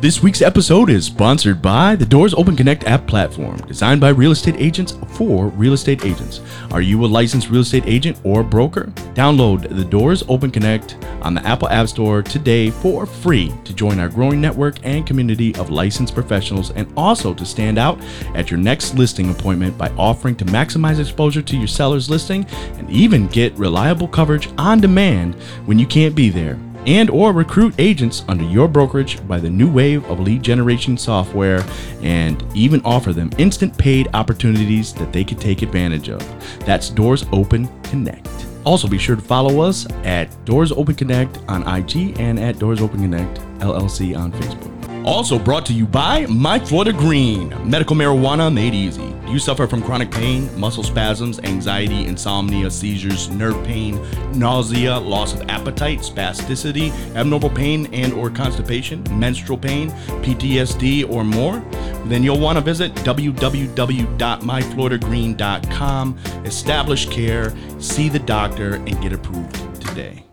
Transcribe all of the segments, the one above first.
This week's episode is sponsored by the Doors Open Connect app platform, designed by real estate agents for real estate agents. Are you a licensed real estate agent or broker? Download the Doors Open Connect on the Apple App Store today for free to join our growing network and community of licensed professionals and also to stand out at your next listing appointment by offering to maximize exposure to your seller's listing and even get reliable coverage on demand when you can't be there and or recruit agents under your brokerage by the new wave of lead generation software and even offer them instant paid opportunities that they can take advantage of. That's Doors Open Connect. Also be sure to follow us at Doors Open Connect on IG and at Doors Open Connect LLC on Facebook. Also brought to you by My Florida Green, medical marijuana made easy. Do you suffer from chronic pain, muscle spasms, anxiety, insomnia, seizures, nerve pain, nausea, loss of appetite, spasticity, abnormal pain and or constipation, menstrual pain, PTSD or more? Then you'll want to visit www.myfloridagreen.com, establish care, see the doctor and get approved today.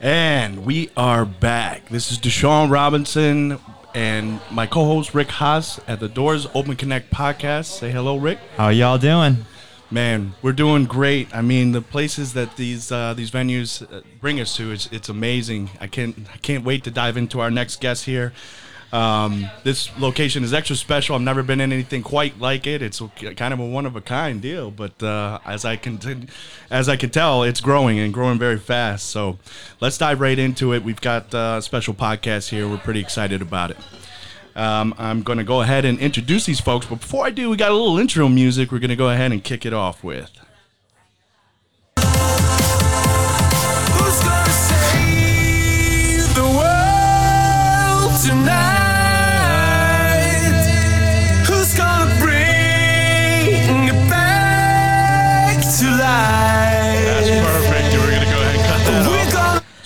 And we are back. This is DeShawn Robinson and my co-host Rick Haas at the Doors Open Connect podcast. Say hello, Rick. How y'all doing? Man, we're doing great. I mean, the places that these uh, these venues uh, bring us to, it's, it's amazing. I can't I can't wait to dive into our next guest here. Um, this location is extra special. I've never been in anything quite like it. It's kind of a one of a kind deal, but uh, as I can as I can tell, it's growing and growing very fast. So let's dive right into it. We've got uh, a special podcast here. We're pretty excited about it. Um, I'm going to go ahead and introduce these folks, but before I do, we got a little intro music. We're going to go ahead and kick it off with. Who's gonna save the world tonight?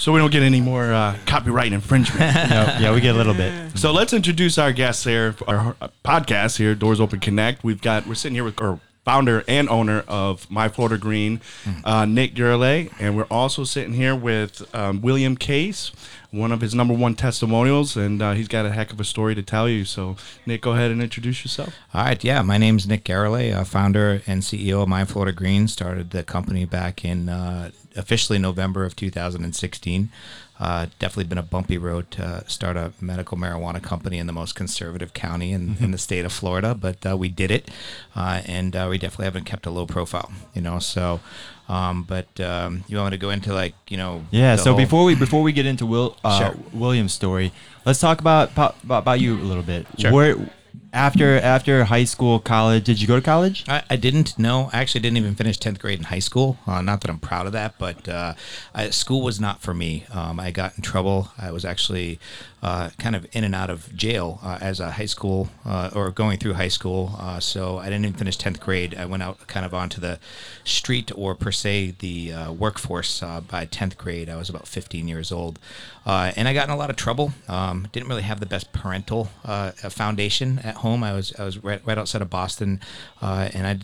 So we don't get any more uh, copyright infringement. yeah, yeah, we get a little bit. So let's introduce our guests here, our podcast here, Doors Open Connect. We've got we're sitting here with our founder and owner of My Florida Green, uh, Nick Garulay, and we're also sitting here with um, William Case, one of his number one testimonials, and uh, he's got a heck of a story to tell you. So Nick, go ahead and introduce yourself. All right, yeah, my name's Nick Garulay, uh, founder and CEO of My Florida Green. Started the company back in uh, officially November of 2016. Uh, definitely been a bumpy road to start a medical marijuana company in the most conservative county in, in the state of Florida, but uh, we did it, uh, and uh, we definitely haven't kept a low profile, you know. So, um, but um, you want me to go into like you know? Yeah. So whole- before we before we get into Will uh, Sure. William's story, let's talk about, about about you a little bit. Sure. Where after after high school, college, did you go to college? I, I didn't. No, I actually didn't even finish tenth grade in high school. Uh, not that I'm proud of that, but uh, I, school was not for me. Um, I got in trouble. I was actually uh, kind of in and out of jail uh, as a high school uh, or going through high school. Uh, so I didn't even finish tenth grade. I went out kind of onto the street or per se the workforce by tenth grade. I was about 15 years old, and I got in a lot of trouble. Um, didn't really have the best parental foundation at home. I was I was right, right outside of Boston, uh, and I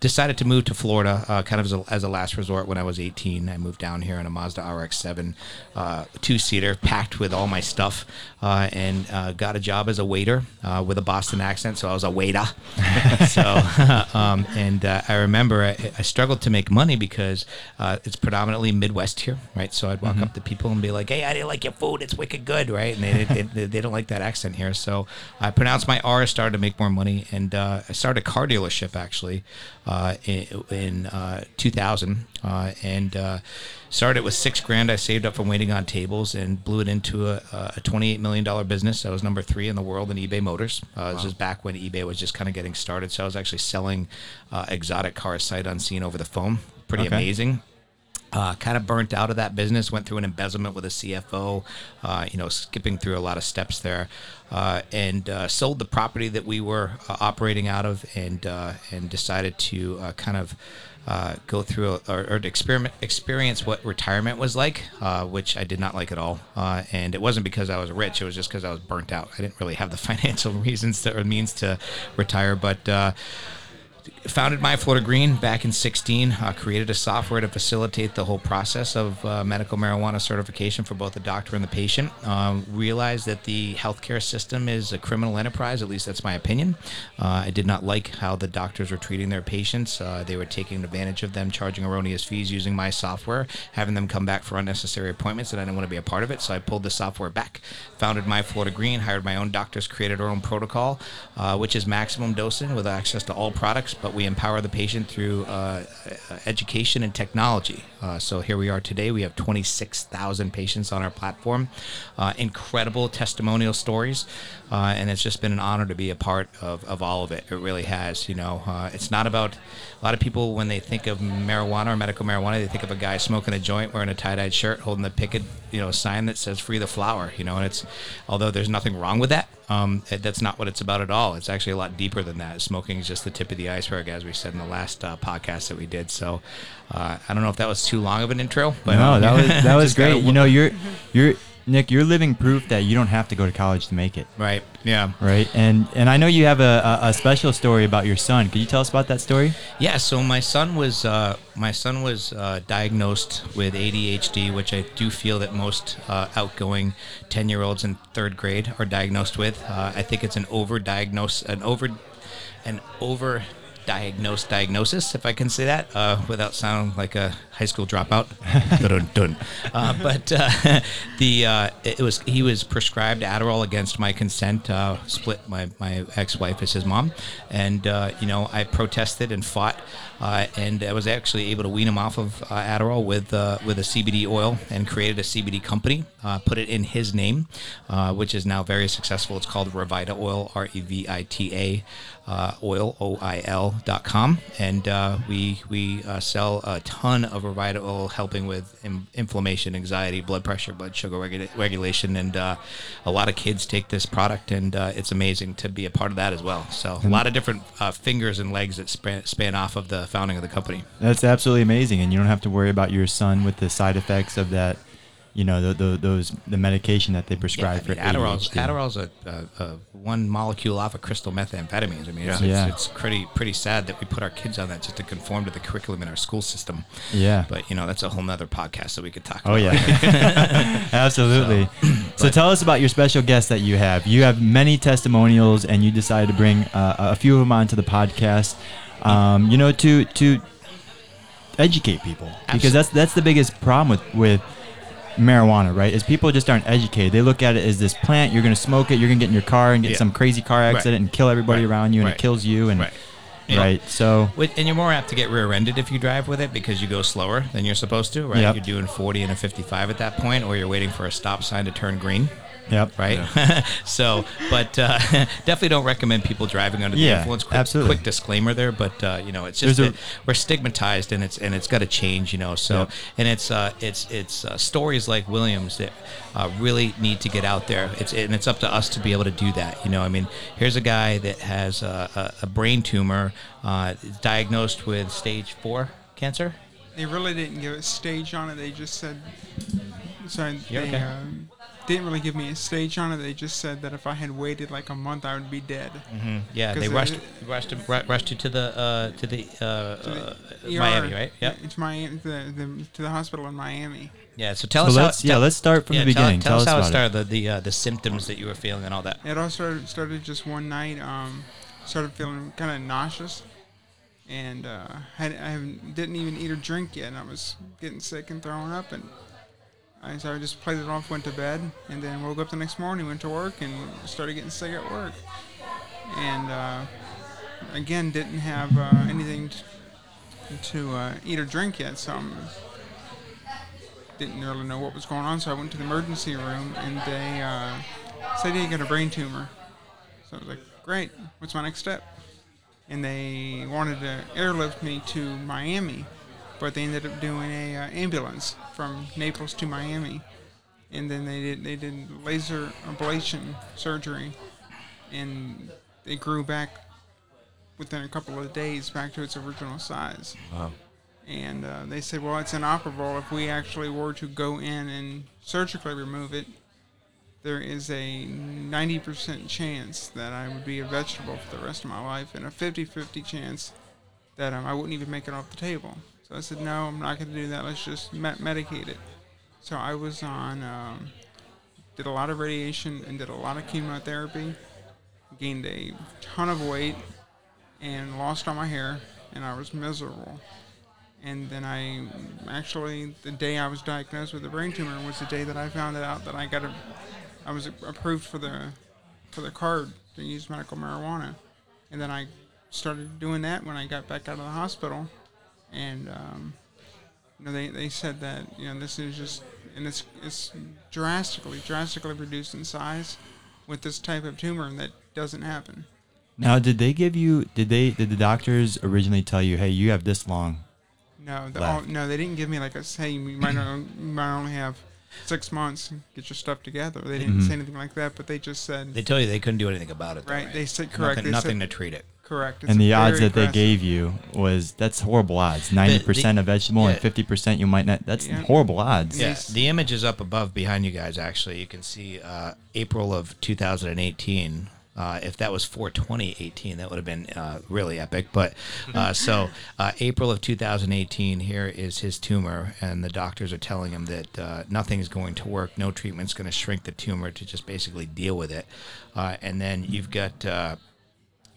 decided to move to Florida uh, kind of as a, as a last resort when I was 18. I moved down here in a Mazda RX-7 uh, two-seater packed with all my stuff uh, and uh, got a job as a waiter uh, with a Boston accent, so I was a waiter. so, um, and uh, I remember I, I struggled to make money because uh, it's predominantly Midwest here, right? So I'd walk up to people and be like, "Hey, I didn't like your food. It's wicked good, right?" And they, they, they, they don't like that accent here, so I pronounced my R, started to make more money, and uh, I started a car dealership actually uh, in, in uh, 2000, uh, and uh, started with six grand I saved up from waiting on tables, and blew it into a, a 28 million dollar business. I was number three in the world in eBay Motors. Uh, This was back when eBay was just kind of getting started, so I was actually selling uh, exotic cars sight unseen over the phone. Pretty Okay. amazing. Uh, kind of burnt out of that business. Went through an embezzlement with a CFO. Uh, you know, skipping through a lot of steps there, uh, and uh, sold the property that we were uh, operating out of, and uh, and decided to kind of. Go through a, or, or experiment experience what retirement was like, which I did not like at all. And it wasn't because I was rich; it was just because I was burnt out. I didn't really have the financial reasons to, or means to retire. But founded My Florida Green back in 16. Uh, created a software to facilitate the whole process of uh, medical marijuana certification for both the doctor and the patient. Um, realized that the healthcare system is a criminal enterprise. At least that's my opinion. Uh, I did not like how the doctors were treating their patients. Uh, they were taking advantage of them, charging erroneous fees using my software, having them come back for unnecessary appointments, and I didn't want to be a part of it. So I pulled the software back. Founded My Florida Green. Hired my own doctors. Created our own protocol, uh, which is maximum dosing with access to all products, but we empower the patient through uh, uh, education and technology. Uh, so here we are today. We have 26,000 patients on our platform. Uh, incredible testimonial stories, uh, and it's just been an honor to be a part of, of all of it. It really has. You know, uh, it's not about a lot of people when they think of marijuana or medical marijuana, they think of a guy smoking a joint, wearing a tie-dyed shirt, holding the picket, you know, sign that says "Free the Flower." You know, and it's although there's nothing wrong with that. Um, that's not what it's about at all. It's actually a lot deeper than that. Smoking is just the tip of the iceberg, as we said in the last uh, podcast that we did. So, uh, I don't know if that was too long of an intro, but no, that was that was gotta great. You know, you're you're Nick, you're living proof that you don't have to go to college to make it. right, yeah. Right, and and I know you have a, a, a special story about your son. Could you tell us about that story? Yeah, so my son was uh, my son was uh, diagnosed with ADHD, which I do feel that most uh, outgoing ten year olds in third grade are diagnosed with. Uh, I think it's an over diagnose an over an over diagnosed diagnosis, if I can say that, uh, without sounding like a high school dropout. dun, dun. Uh, but uh, the uh, it was he was prescribed Adderall against my consent. Uh, split my my ex wife as his mom, and uh, you know I protested and fought, uh, and I was actually able to wean him off of Adderall with with a CBD oil and created a CBD company. Put it in his name, which is now very successful. It's called Revita Oil, R E V I T A uh, oil o i l dot com, and we we sell a ton of Revita oil, helping with Im- inflammation, anxiety, blood pressure, blood sugar regula- regulation, and uh, a lot of kids take this product, and uh, it's amazing to be a part of that as well. So a lot of different uh, fingers and legs that span, span off of the founding of the company. That's absolutely amazing, and you don't have to worry about your son with the side effects of that. You know, the, the, those the medication that they prescribe Yeah, I mean, for Adderall's, ADHD. Adderall's a, a, a one molecule off of crystal methamphetamines. I mean, it's, Yeah. it's, it's pretty pretty sad that we put our kids on that just to conform to the curriculum in our school system. Yeah. But you know, that's a whole nother podcast that we could talk Oh about. yeah, absolutely. So, but- tell us about your special guest that you have. You have many testimonials, and you decided to bring uh, a few of them onto the podcast. Um, you know, to to educate people because that's that's the biggest problem with with marijuana, right? Is people just aren't educated. They look at it as this plant. You're gonna smoke it. You're gonna get in your car and get Yeah. some crazy car accident and kill everybody Right. around you, and Right. it kills you. And Right. Yeah. right. So With- And you're more apt to get rear-ended if you drive with it because you go slower than you're supposed to, right? Yep. You're doing 40 and a 55 at that point, or you're waiting for a stop sign to turn green. Yep. right? so, but uh, definitely don't recommend people driving under the Yeah, influence. Quick, absolutely. quick disclaimer there, but uh, you know, it's just There's a- we're stigmatized, and it's and it's got to change, you know. So, Yep. and it's uh, it's it's uh, stories like Williams that uh, really need to get out there. It's and it's up to us to be able to do that. You know, I mean, here's a guy that has a, a, a brain tumor, uh, diagnosed with stage four cancer. They really didn't give a stage on it. They just said, sorry, You're they okay. um, didn't really give me a stage on it. They just said that if I had waited like a month, I would be dead. Yeah, they 'Cause, uh, rushed rushed ru- rushed you to the uh, to the uh, uh, ER. Miami, right? Yeah, It's Miami, the, the, to the hospital in Miami. yeah. So tell So us let's yeah, tell- let's start from yeah, the tell- beginning. Tell, us how it about started, the the, uh, the symptoms that you were feeling and all that. It all started started just one night. Um, started feeling kind of nauseous, and uh, had I didn't even eat or drink yet. And I was getting sick and throwing up, and I so I just played it off, went to bed, and then woke up the next morning, went to work, and started getting sick at work. And uh, again, didn't have uh, anything to uh, eat or drink yet, so I didn't really know what was going on. So I went to the emergency room, and they uh, said you got a brain tumor. So I was like, great, what's my next step? And they wanted to airlift me to Miami, but they ended up doing a uh, ambulance from Naples to Miami, and then they did they did laser ablation surgery, and it grew back within a couple of days back to its original size. Wow. And uh, they said, well, it's inoperable. If we actually were to go in and surgically remove it, there is a 90% chance that I would be a vegetable for the rest of my life, and a 50 50 chance that um, I wouldn't even make it off the table. So I said, no, I'm not going to do that. Let's just me- medicate it. So I was on, um, did a lot of radiation and did a lot of chemotherapy, gained a ton of weight, and lost all my hair, and I was miserable. And then I actually, the day I was diagnosed with a brain tumor was the day that I found out that I got a, I was approved for the, for the card to use medical marijuana, and then I started doing that when I got back out of the hospital, and um, you know they, they said that you know this is just and it's it's drastically drastically reduced in size with this type of tumor and that doesn't happen. Now, did they give you? Did they? Did the doctors originally tell you, "Hey, you have this long"? No, the, Left. oh, no, they didn't give me like a say. You might not, you might only have six months. Get your stuff together. They didn't Mhm. say anything like that, but they just said They tell you they couldn't do anything about it. though, right. They said correct. Nothing, they nothing said to treat it. Correct. It's And the odds very that they gave you was that's horrible odds. Ninety percent of vegetable and fifty percent you might not. That's Yeah. horrible odds. Yeah. The image is up above behind you guys. Actually, you can see uh, April of 2018. Uh, if that was 42018, that would have been uh, really epic. But uh, so uh, April of 2018, here is his tumor, and the doctors are telling him that uh, nothing's going to work. No treatment's going to shrink the tumor to just basically deal with it. Uh, and then you've got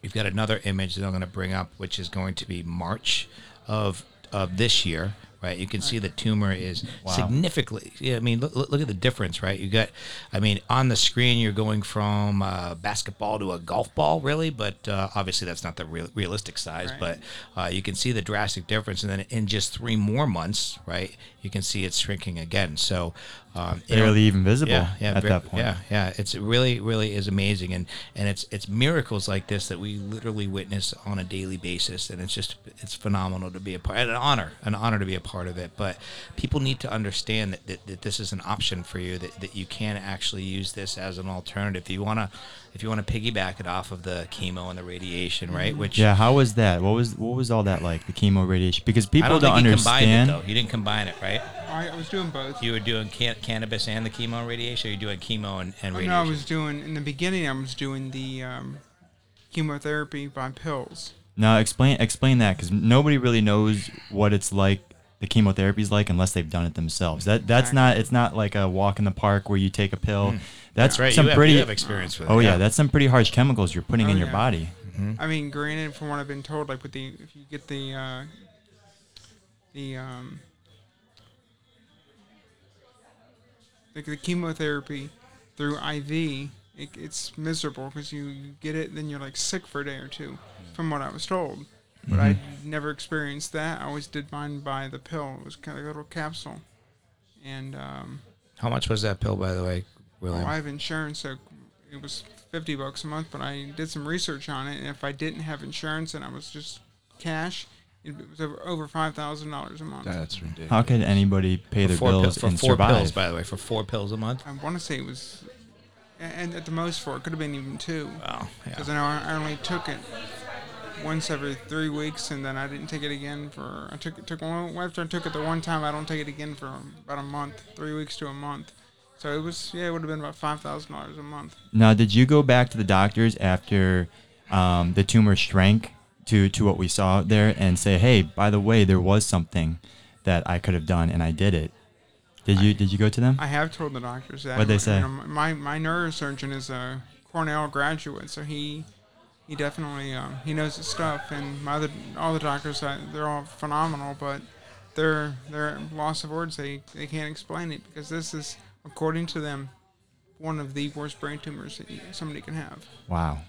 You've got another image that I'm going to bring up, which is going to be March of of this year. Right, you can see the tumor is Wow. significantly. Yeah, I mean, look, look look at the difference, right? You got, I mean, on the screen you're going from uh, basketball to a golf ball, really, but uh, obviously that's not the real, realistic size. Right. But uh, you can see the drastic difference, and then in just three more months, right, you can see it shrinking again. So, um, you know- Barely even visible yeah, yeah, at that point. Yeah, yeah, it's it really, really is amazing, and and it's it's miracles like this that we literally witness on a daily basis, and it's just it's phenomenal to be a part, an honor, an honor to be a part of it. But people need to understand that, that, that this is an option for you, that, that you can actually use this as an alternative. If you wanna, if you wanna piggyback it off of the chemo and the radiation, right? Which. Yeah. How was that? What was what was all that like? The chemo radiation? Because I people don't think you combined understand. it though. You didn't combine it, right? I, I was doing both. You were doing can- cannabis and the chemo and radiation. Or you doing chemo and, and Oh, radiation? no, I was doing in the beginning. I was doing the um, chemotherapy by pills. Now explain explain that because nobody really knows what it's like. The chemotherapy is like unless they've done it themselves. That that's Exactly. not. It's not like a walk in the park where you take a pill. That's, Hmm. That's right. Some you, have, pretty. have experience with it. oh yeah. that's some pretty harsh chemicals you're putting Oh, in your yeah. body. I mean, granted, from what I've been told, like with the if you get the uh, the um, the, the chemotherapy through IV, it, it's miserable because you, you get it, then you're like sick for a day or two, from what I was told. But I never experienced that. I always did mine by the pill. It was kind of a little capsule, and um, How much was that pill, by the way, well, William? I have insurance, so it was fifty bucks a month. But I did some research on it, and if I didn't have insurance and I was just cash, it was over, over five thousand dollars a month. That's ridiculous. How could anybody pay their four bills pi- for and four survive? pills, by the way, for four pills a month. I want to say it was, and at the most four. It could have been even two, Wow. because Yeah. I know I only took it once every three weeks, and then I didn't take it again for. I took it took one after I took it the one time. I don't take it again for about a month, three weeks to a month. So it was yeah, it would have been about five thousand dollars a month. Now, did you go back to the doctors after um, the tumor shrank to to what we saw there and say, "Hey, by the way, there was something that I could have done and I did it"? Did you did you go to them? I have told the doctors that. What'd they You say? know, my my neurosurgeon is a Cornell graduate, so he he definitely um, he knows his stuff. And my other all the doctors, uh, they're all phenomenal, but their their loss of words, they they can't explain it because this is, according to them, one of the worst brain tumors that somebody can have. Wow,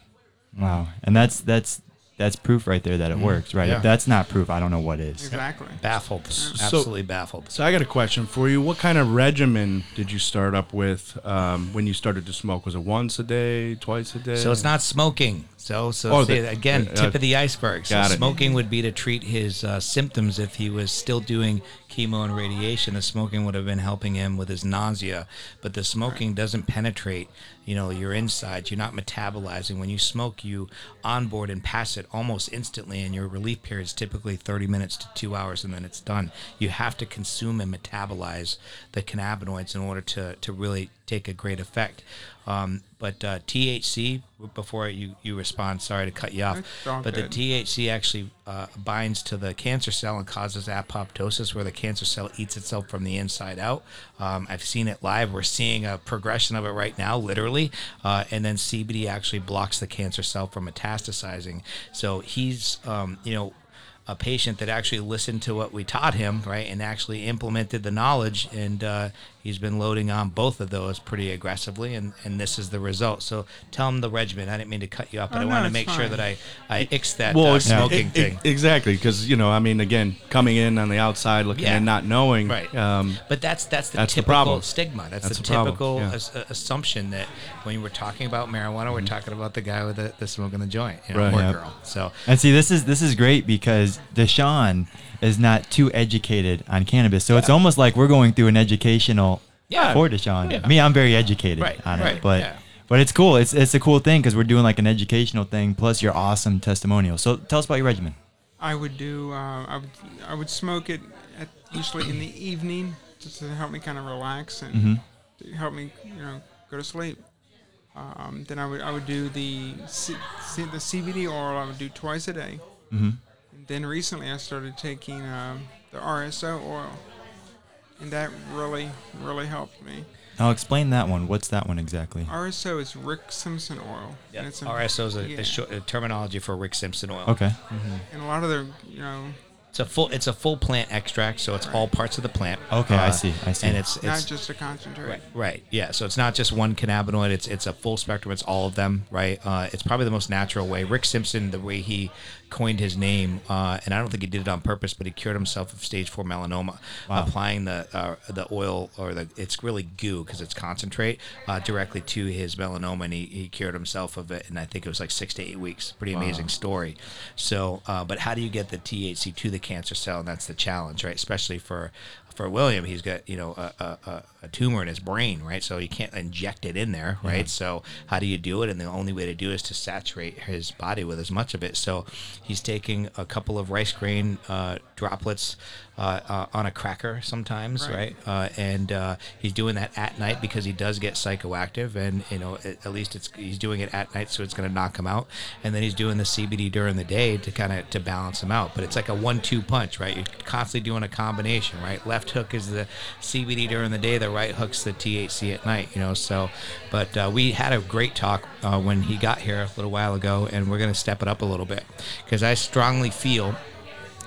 wow, and that's that's that's proof right there that it works, right? Yeah. If that's not proof, I don't know what is. Exactly. Baffled. So- Absolutely baffled. So I got a question for you. What kind of regimen did you start up with um, when you started to smoke? Was it once a day, twice a day? So it's not smoking. So, so Oh, say the- again, uh, tip of the iceberg. So got it. smoking would be to treat his uh, symptoms if he was still doing chemo and radiation. The smoking would have been helping him with his nausea, but the smoking doesn't penetrate, you know, your insides. You're not metabolizing. When you smoke, you onboard and pass it almost instantly, and your relief period is typically 30 minutes to two hours, and then it's done. You have to consume and metabolize the cannabinoids in order to to really take a great effect. Um, but uh, THC, before you, you respond, sorry to cut you off, but good. the THC actually uh, binds to the cancer cell and causes apoptosis, where the cancer cell eats itself from the inside out. Um, I've seen it live. We're seeing a progression of it right now, literally. Uh, and then CBD actually blocks the cancer cell from metastasizing. So he's, um, you know, a patient that actually listened to what we taught him, right, and actually implemented the knowledge, and uh, he's been loading on both of those pretty aggressively, and, and this is the result. So tell him the regimen. I didn't mean to cut you off, but Oh, I no, wanted to it's make sure that I I ixed that well, uh, smoking it- it- thing. exactly because you know, I mean, again, coming in on the outside, looking Yeah. and not knowing, Right. Um, But that's that's the That's the typical problem. stigma. That's, That's the the typical yeah. as- uh, assumption that when we're talking about marijuana, we're talking about the guy with the, the smoking the joint, you know, Right. or Yep. girl. So And see, this is this is great because DeShawn is not too educated on cannabis, so it's almost like we're going through an educational Yeah. for DeShawn. Yeah. Me, I'm very educated Right, on right, it, but yeah. but it's cool. It's it's a cool thing because we're doing like an educational thing plus your awesome testimonial. So tell us about your regimen. I would do. Uh, I would. I would smoke it at, usually in the evening, just to help me kind of relax and Mm-hmm. to help me, you know, go to sleep. Um, then I would. I would do the C, C, the CBD oil. I would do twice a day. Mm-hmm. And then recently, I started taking um, the RSO oil, and that really, really helped me. I'll explain that one. What's that one exactly? RSO is Rick Simpson oil. yeah, and it's a- RSO is a, yeah. a short, a terminology for Rick Simpson oil. Okay. and a lot of the, you know, It's a full it's a full plant extract, so it's all parts of the plant. Uh, Okay, I see, I see. And it's not just a concentrate. Right, right, yeah. So it's not just one cannabinoid; it's it's a full spectrum. It's all of them, right? Uh, it's probably the most natural way. Rick Simpson, the way he coined his name, uh, and I don't think he did it on purpose, but he cured himself of stage four melanoma, Wow. applying the uh, the oil or the it's really goo because it's concentrate uh, directly to his melanoma, and he, he cured himself of it. And I think it was like six to eight weeks. Pretty amazing story. So, uh, but how do you get the THC to the cancer cell? And that's the challenge, right? Especially for for William, he's got you know a, a, a- tumor in his brain, right? So you can't inject it in there, right? So how do you do it? And the only way to do it is to saturate his body with as much of it. So he's taking a couple of rice grain uh, droplets uh, uh, on a cracker sometimes, right? Right. Uh, and uh, he's doing that at night because he does get psychoactive, and you know at, at least it's he's doing it at night, so it's going to knock him out. And then he's doing the CBD during the day to kind of to balance him out. But it's like a one-two punch, right? You're constantly doing a combination, right? Left hook is the CBD during the day, the right hook's the THC at night, you know. So, but uh, we had a great talk uh, when he got here a little while ago, and we're going to step it up a little bit because I strongly feel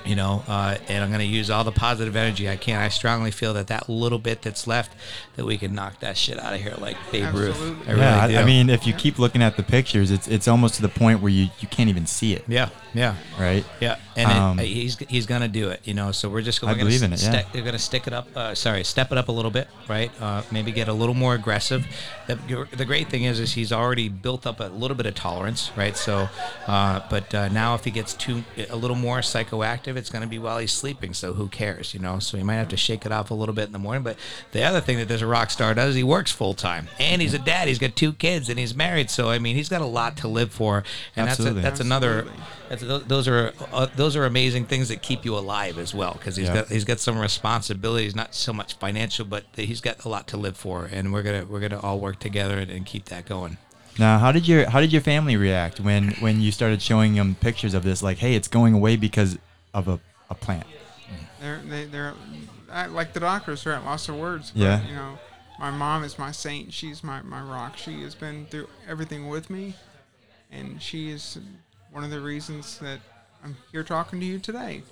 you know, uh, and I'm going to use all the positive energy I can. I strongly feel that that little bit that's left, that we can knock that shit out of here like Babe Ruth. Absolutely. I really yeah, I, do. I mean, if you keep looking at the pictures, it's it's almost to the point where you, you can't even see it, yeah, yeah, right? yeah, and Um, it, he's he's gonna do it, you know. So we're just gonna believe in it, yeah. Stick, we're gonna stick it up. Uh, sorry, step it up a little bit, right? Uh, maybe get a little more aggressive. The, the great thing is, is he's already built up a little bit of tolerance, right? So, uh, but uh, now if he gets too a little more psychoactive, it's gonna be while he's sleeping. So who cares, you know? So he might have to shake it off a little bit in the morning. But the other thing that this rock star does, he works full time, and he's a dad. He's got two kids, and he's married. So I mean, he's got a lot to live for, and Absolutely. that's a, that's another. That's, tho- those are uh, those are amazing things that keep you alive as well because he's Yeah. got he's got some responsibilities, not so much financial, but he's got a lot to live for, and we're gonna we're gonna all work together and, and keep that going. Now, how did your how did your family react when when you started showing them pictures of this? Like, hey, it's going away because of a, a plant. They're they, they're I, like the doctors. They're at loss of words. But, Yeah. You know, my mom is my saint. She's my my rock. She has been through everything with me, and she is one of the reasons that I'm here talking to you today.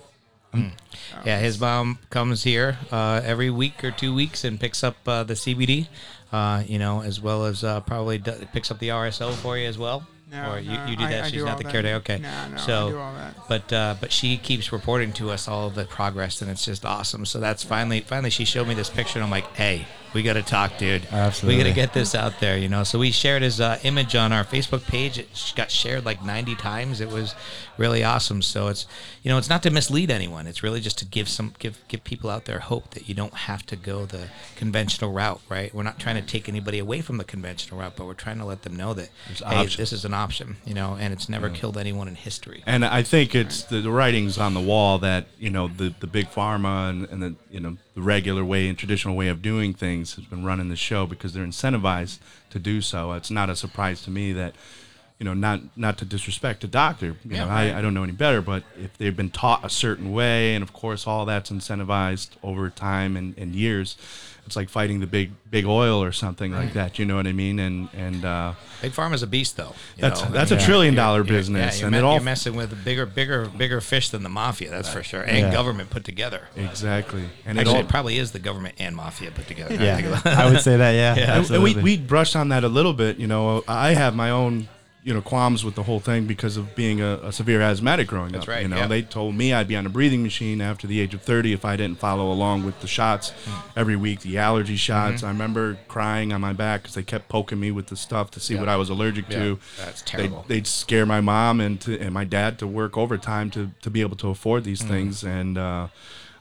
Yeah, his mom comes here uh, every week or two weeks and picks up uh, the CBD, uh, you know, as well as uh, probably d- picks up the RSO for you as well. No, or you, no, you do I- that. I She's do not the that. caretaker. Okay. No, no, I do all that. But uh, but she keeps reporting to us all the progress, and it's just awesome. So that's finally finally she showed me this picture, and I'm like, hey, we got to talk, dude. Absolutely. We got to get this out there, you know. So we shared his uh, image on our Facebook page. It got shared like 90 times. It was really awesome. So it's you know it's not to mislead anyone. It's really just to give some give give people out there hope that you don't have to go the conventional route, right? We're not trying to take anybody away from the conventional route, but we're trying to let them know that hey, this is an option, you know, and it's never killed anyone in history. And I think it's the, the writings on the wall that you know the, the big pharma and, and the you know the regular way and traditional way of doing things has been running the show because they're incentivized to do so. It's not a surprise to me that you know, not not to disrespect a doctor. You Yeah, know, right. I, I don't know any better, but if they've been taught a certain way, and of course all that's incentivized over time and, and years, it's like fighting the big big oil or something like that. You know what I mean? And and uh, Big Pharma's a beast, though. you That's- know? that's a I mean, trillion you're- dollar you're- business, Yeah, you're, and me- it all- you're messing with bigger, bigger, bigger fish than the mafia. That's for sure, and Yeah. government put together. exactly. And Actually, it all, it probably is the government and mafia put together. I Yeah, about it. I would say that. Yeah, and, and we we brushed on that a little bit. You know, I have my own you know qualms with the whole thing because of being a, a severe asthmatic growing That's up. right, You know, yeah. they told me I'd be on a breathing machine after the age of 30 if I didn't follow along with the shots Hmm. every week, the allergy shots. Mm-hmm. I remember crying on my back because they kept poking me with the stuff to see what I was allergic Yeah, to. that's terrible. They'd, scare my mom and to, and my dad to work overtime to to be able to afford these Mm. things and. Uh,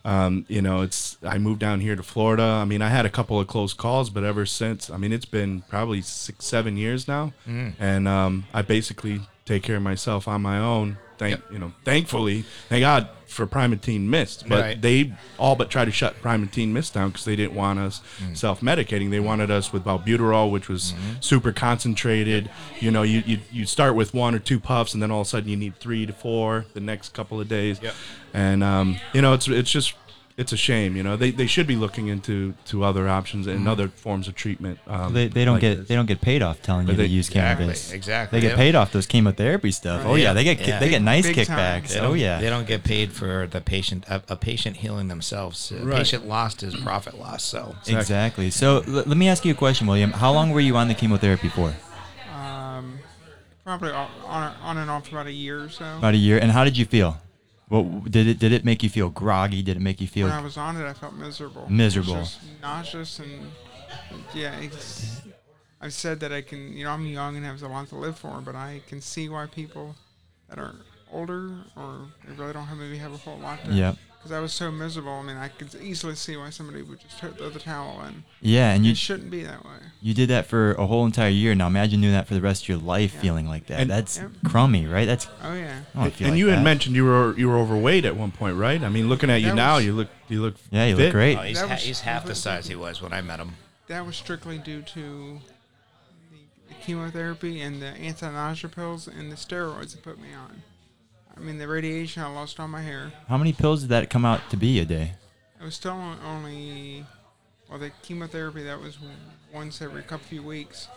um, you know, it's I moved down here to Florida. I mean, I had a couple of close calls, but ever since, I mean, it's been probably six, seven years now, Mm. and um, I basically take care of myself on my own. Thank Yep. you know, thankfully, thank God for Primatene Mist, but Right. they all but tried to shut Primatene Mist down because they didn't want us Mm. self-medicating. They wanted us with albuterol, which was Mm-hmm. super concentrated. You know, you, you you start with one or two puffs, and then all of a sudden you need three to four the next couple of days. Yep. And um, you know, it's it's just it's a shame. You know, they, they should be looking into to other options and other forms of treatment. Um, they, they don't like get this. they don't get paid off telling you But to use Exactly, cannabis. exactly, They get yep. paid off those chemotherapy stuff. Oh yeah, Yeah, they get yeah. they get nice Big kickbacks. They Oh yeah. They don't get paid for the patient, a, a patient healing themselves. A Right. patient lost is profit loss. So Exactly. So l- let me ask you a question, William. How long were you on the chemotherapy for? Um, probably on, on on and off about a year or so. About a year. And how did you feel? What did it did it make you feel groggy? Did it make you feel when I was on it, I felt miserable. Miserable. Just nauseous and yeah. It's, I've said that I can, you know, I'm young and have a lot to live for, but I can see why people that are older or they really don't have maybe have a whole lot to. Yep. Because I was so miserable. I mean, I could easily see why somebody would just throw the towel in. Yeah, and you it shouldn't be that way. you did that for a whole entire year. Now imagine doing that for the rest of your life, Yeah. feeling like that. And- That's Yep. crummy, right? That's Oh yeah. I don't and like you had mentioned you were you were overweight at one point, right? I mean, looking at you That now, was- you look you look Yeah, you fit. look great. Oh, he's, ha- he's half the size he was when I met him. That was strictly due to the, the chemotherapy and the anti-nausea pills and the steroids they put me on. I mean, the radiation, I lost all my hair. How many pills did that come out to be a day? It was still only, well, the chemotherapy that was once every couple few weeks,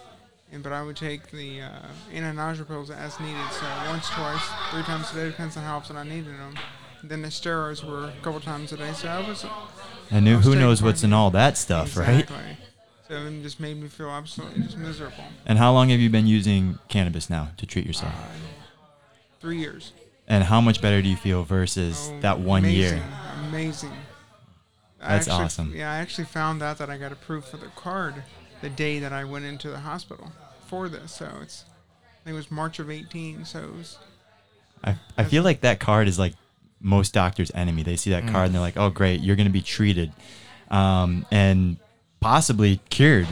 and but I would take the uh, anti-nausea pills as needed, so once, twice, three times a day, depends on how often I needed them. Then the steroids were a couple times a day, so I was And who, I was who knows what's in in all that stuff, right? exactly. So it just made me feel absolutely just miserable. And how long have you been using cannabis now to treat yourself? Three years. And how much better do you feel versus Oh, that one amazing, year? Amazing. That's actually- awesome. Yeah, I actually found out that I got approved for the card the day that I went into the hospital for this. So it's, I think it was March of 18. So it was, I, I feel like that card is like most doctors' enemy. They see that card and they're like, oh, great, you're going to be treated um, and possibly cured.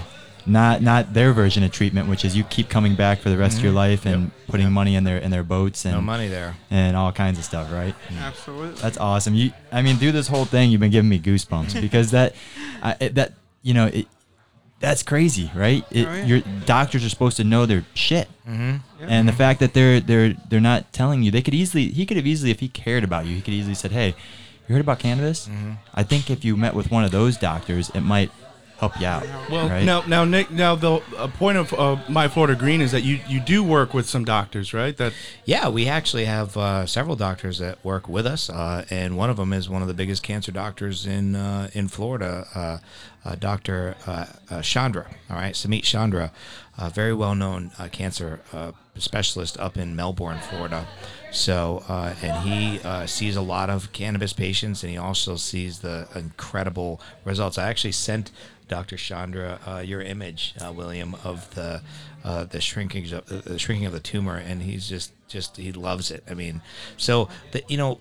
Not not their version of treatment, which is you keep coming back for the rest of your mm-hmm. life and putting money in their in their boats and No money there. and all kinds of stuff, right? Mm. absolutely. That's awesome. You, I mean, through this whole thing, you've been giving me goosebumps because that, I that you know, it, that's crazy, right? It, Oh, yeah. Your doctors are supposed to know their shit, mm-hmm. Yep. and the fact that they're they're they're not telling you, they could easily, he could have easily, if he cared about you, he could easily said, hey, you heard about cannabis? Mm-hmm. I think if you met with one of those doctors, it might help you out. Well, right? now, now, Nick, now the a point of uh, my Florida Green is that you you do work with some doctors, right? That Yeah, we actually have uh, several doctors that work with us, uh, and one of them is one of the biggest cancer doctors in uh, in Florida, uh, Doctor uh, uh, Chandra. All right, Samit Chandra, a very well known cancer specialist up in Melbourne, Florida. So, uh, and he uh, sees a lot of cannabis patients, and he also sees the incredible results. I actually sent Dr. Chandra uh, your image, William, of the the shrinking of the shrinking of the tumor, and he's just just he loves it. I mean, so the you know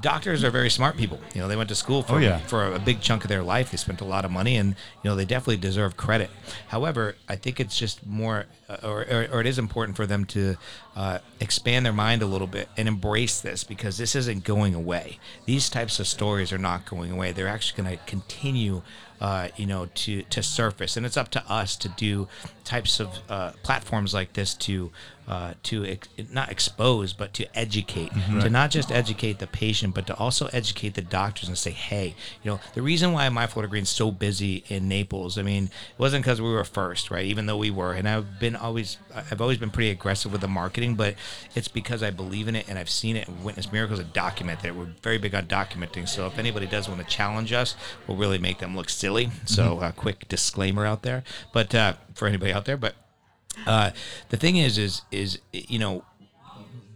doctors are very smart people. You know, they went to school for Oh, yeah. for a big chunk of their life. They spent a lot of money, and you know, they definitely deserve credit. However, I think it's just more, uh, or, or, or it is important for them to uh, expand their mind a little bit and embrace this because this isn't going away. These types of stories are not going away. They're actually going to continue. Uh, you know, to to surface, and it's up to us to do types of uh, platforms like this to uh, to ex- not expose, but to educate, to not just educate the patient, but to also educate the doctors and say, hey, you know, the reason why My Florida Green's so busy in Naples, I mean, it wasn't because we were first, right? Even though we were, and I've been always, I've always been pretty aggressive with the marketing, but it's because I believe in it and I've seen it and witnessed miracles and document it. We're very big on documenting. So if anybody does want to challenge us, we'll really make them look silly. So a quick disclaimer out there, but uh, for anybody out there, but uh, the thing is, is, is you know,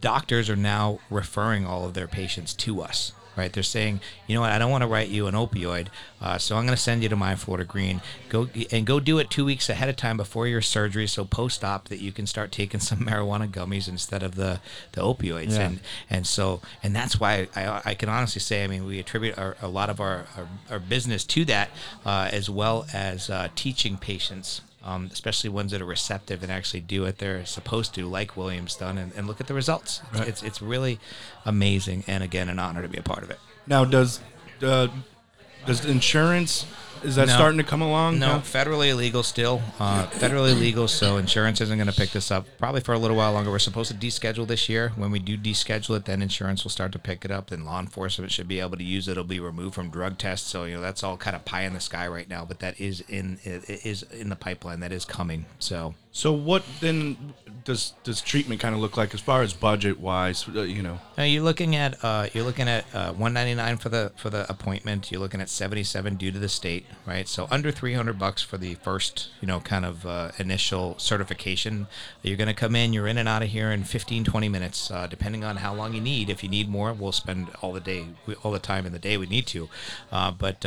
doctors are now referring all of their patients to us. Right? They're saying, you know what? I don't want to write you an opioid, uh, so I'm going to send you to My Florida Green. Go and go do it two weeks ahead of time before your surgery, so post-op that you can start taking some marijuana gummies instead of the the opioids. Yeah. And and so and that's why I, I can honestly say, I mean, we attribute our, a lot of our, our, our business to that, uh, as well as uh, teaching patients um, especially ones that are receptive and actually do what they're supposed to, like Williams done, and, and look at the results. It's it's really amazing, and again, an honor to be a part of it. Now, does uh, does insurance is that No. starting to come along? No, federally illegal still. Uh, federally illegal, so insurance isn't going to pick this up probably for a little while longer. We're supposed to deschedule this year. When we do deschedule it, then insurance will start to pick it up. Then law enforcement should be able to use it. It'll be removed from drug tests. So you know that's all kind of pie in the sky right now. But that is in is in the pipeline. That is coming. So So what then does does treatment kind of look like as far as budget wise? Uh, you know, Now you're looking at uh, you're looking at uh, 199 for the for the appointment. You're looking at 77 due to the state, right? So under 300 bucks for the first, you know, kind of uh, initial certification. You're going to come in. You're in and out of here in 15, 20 minutes, uh, depending on how long you need. If you need more, we'll spend all the day, all the time in the day we need to. Uh, but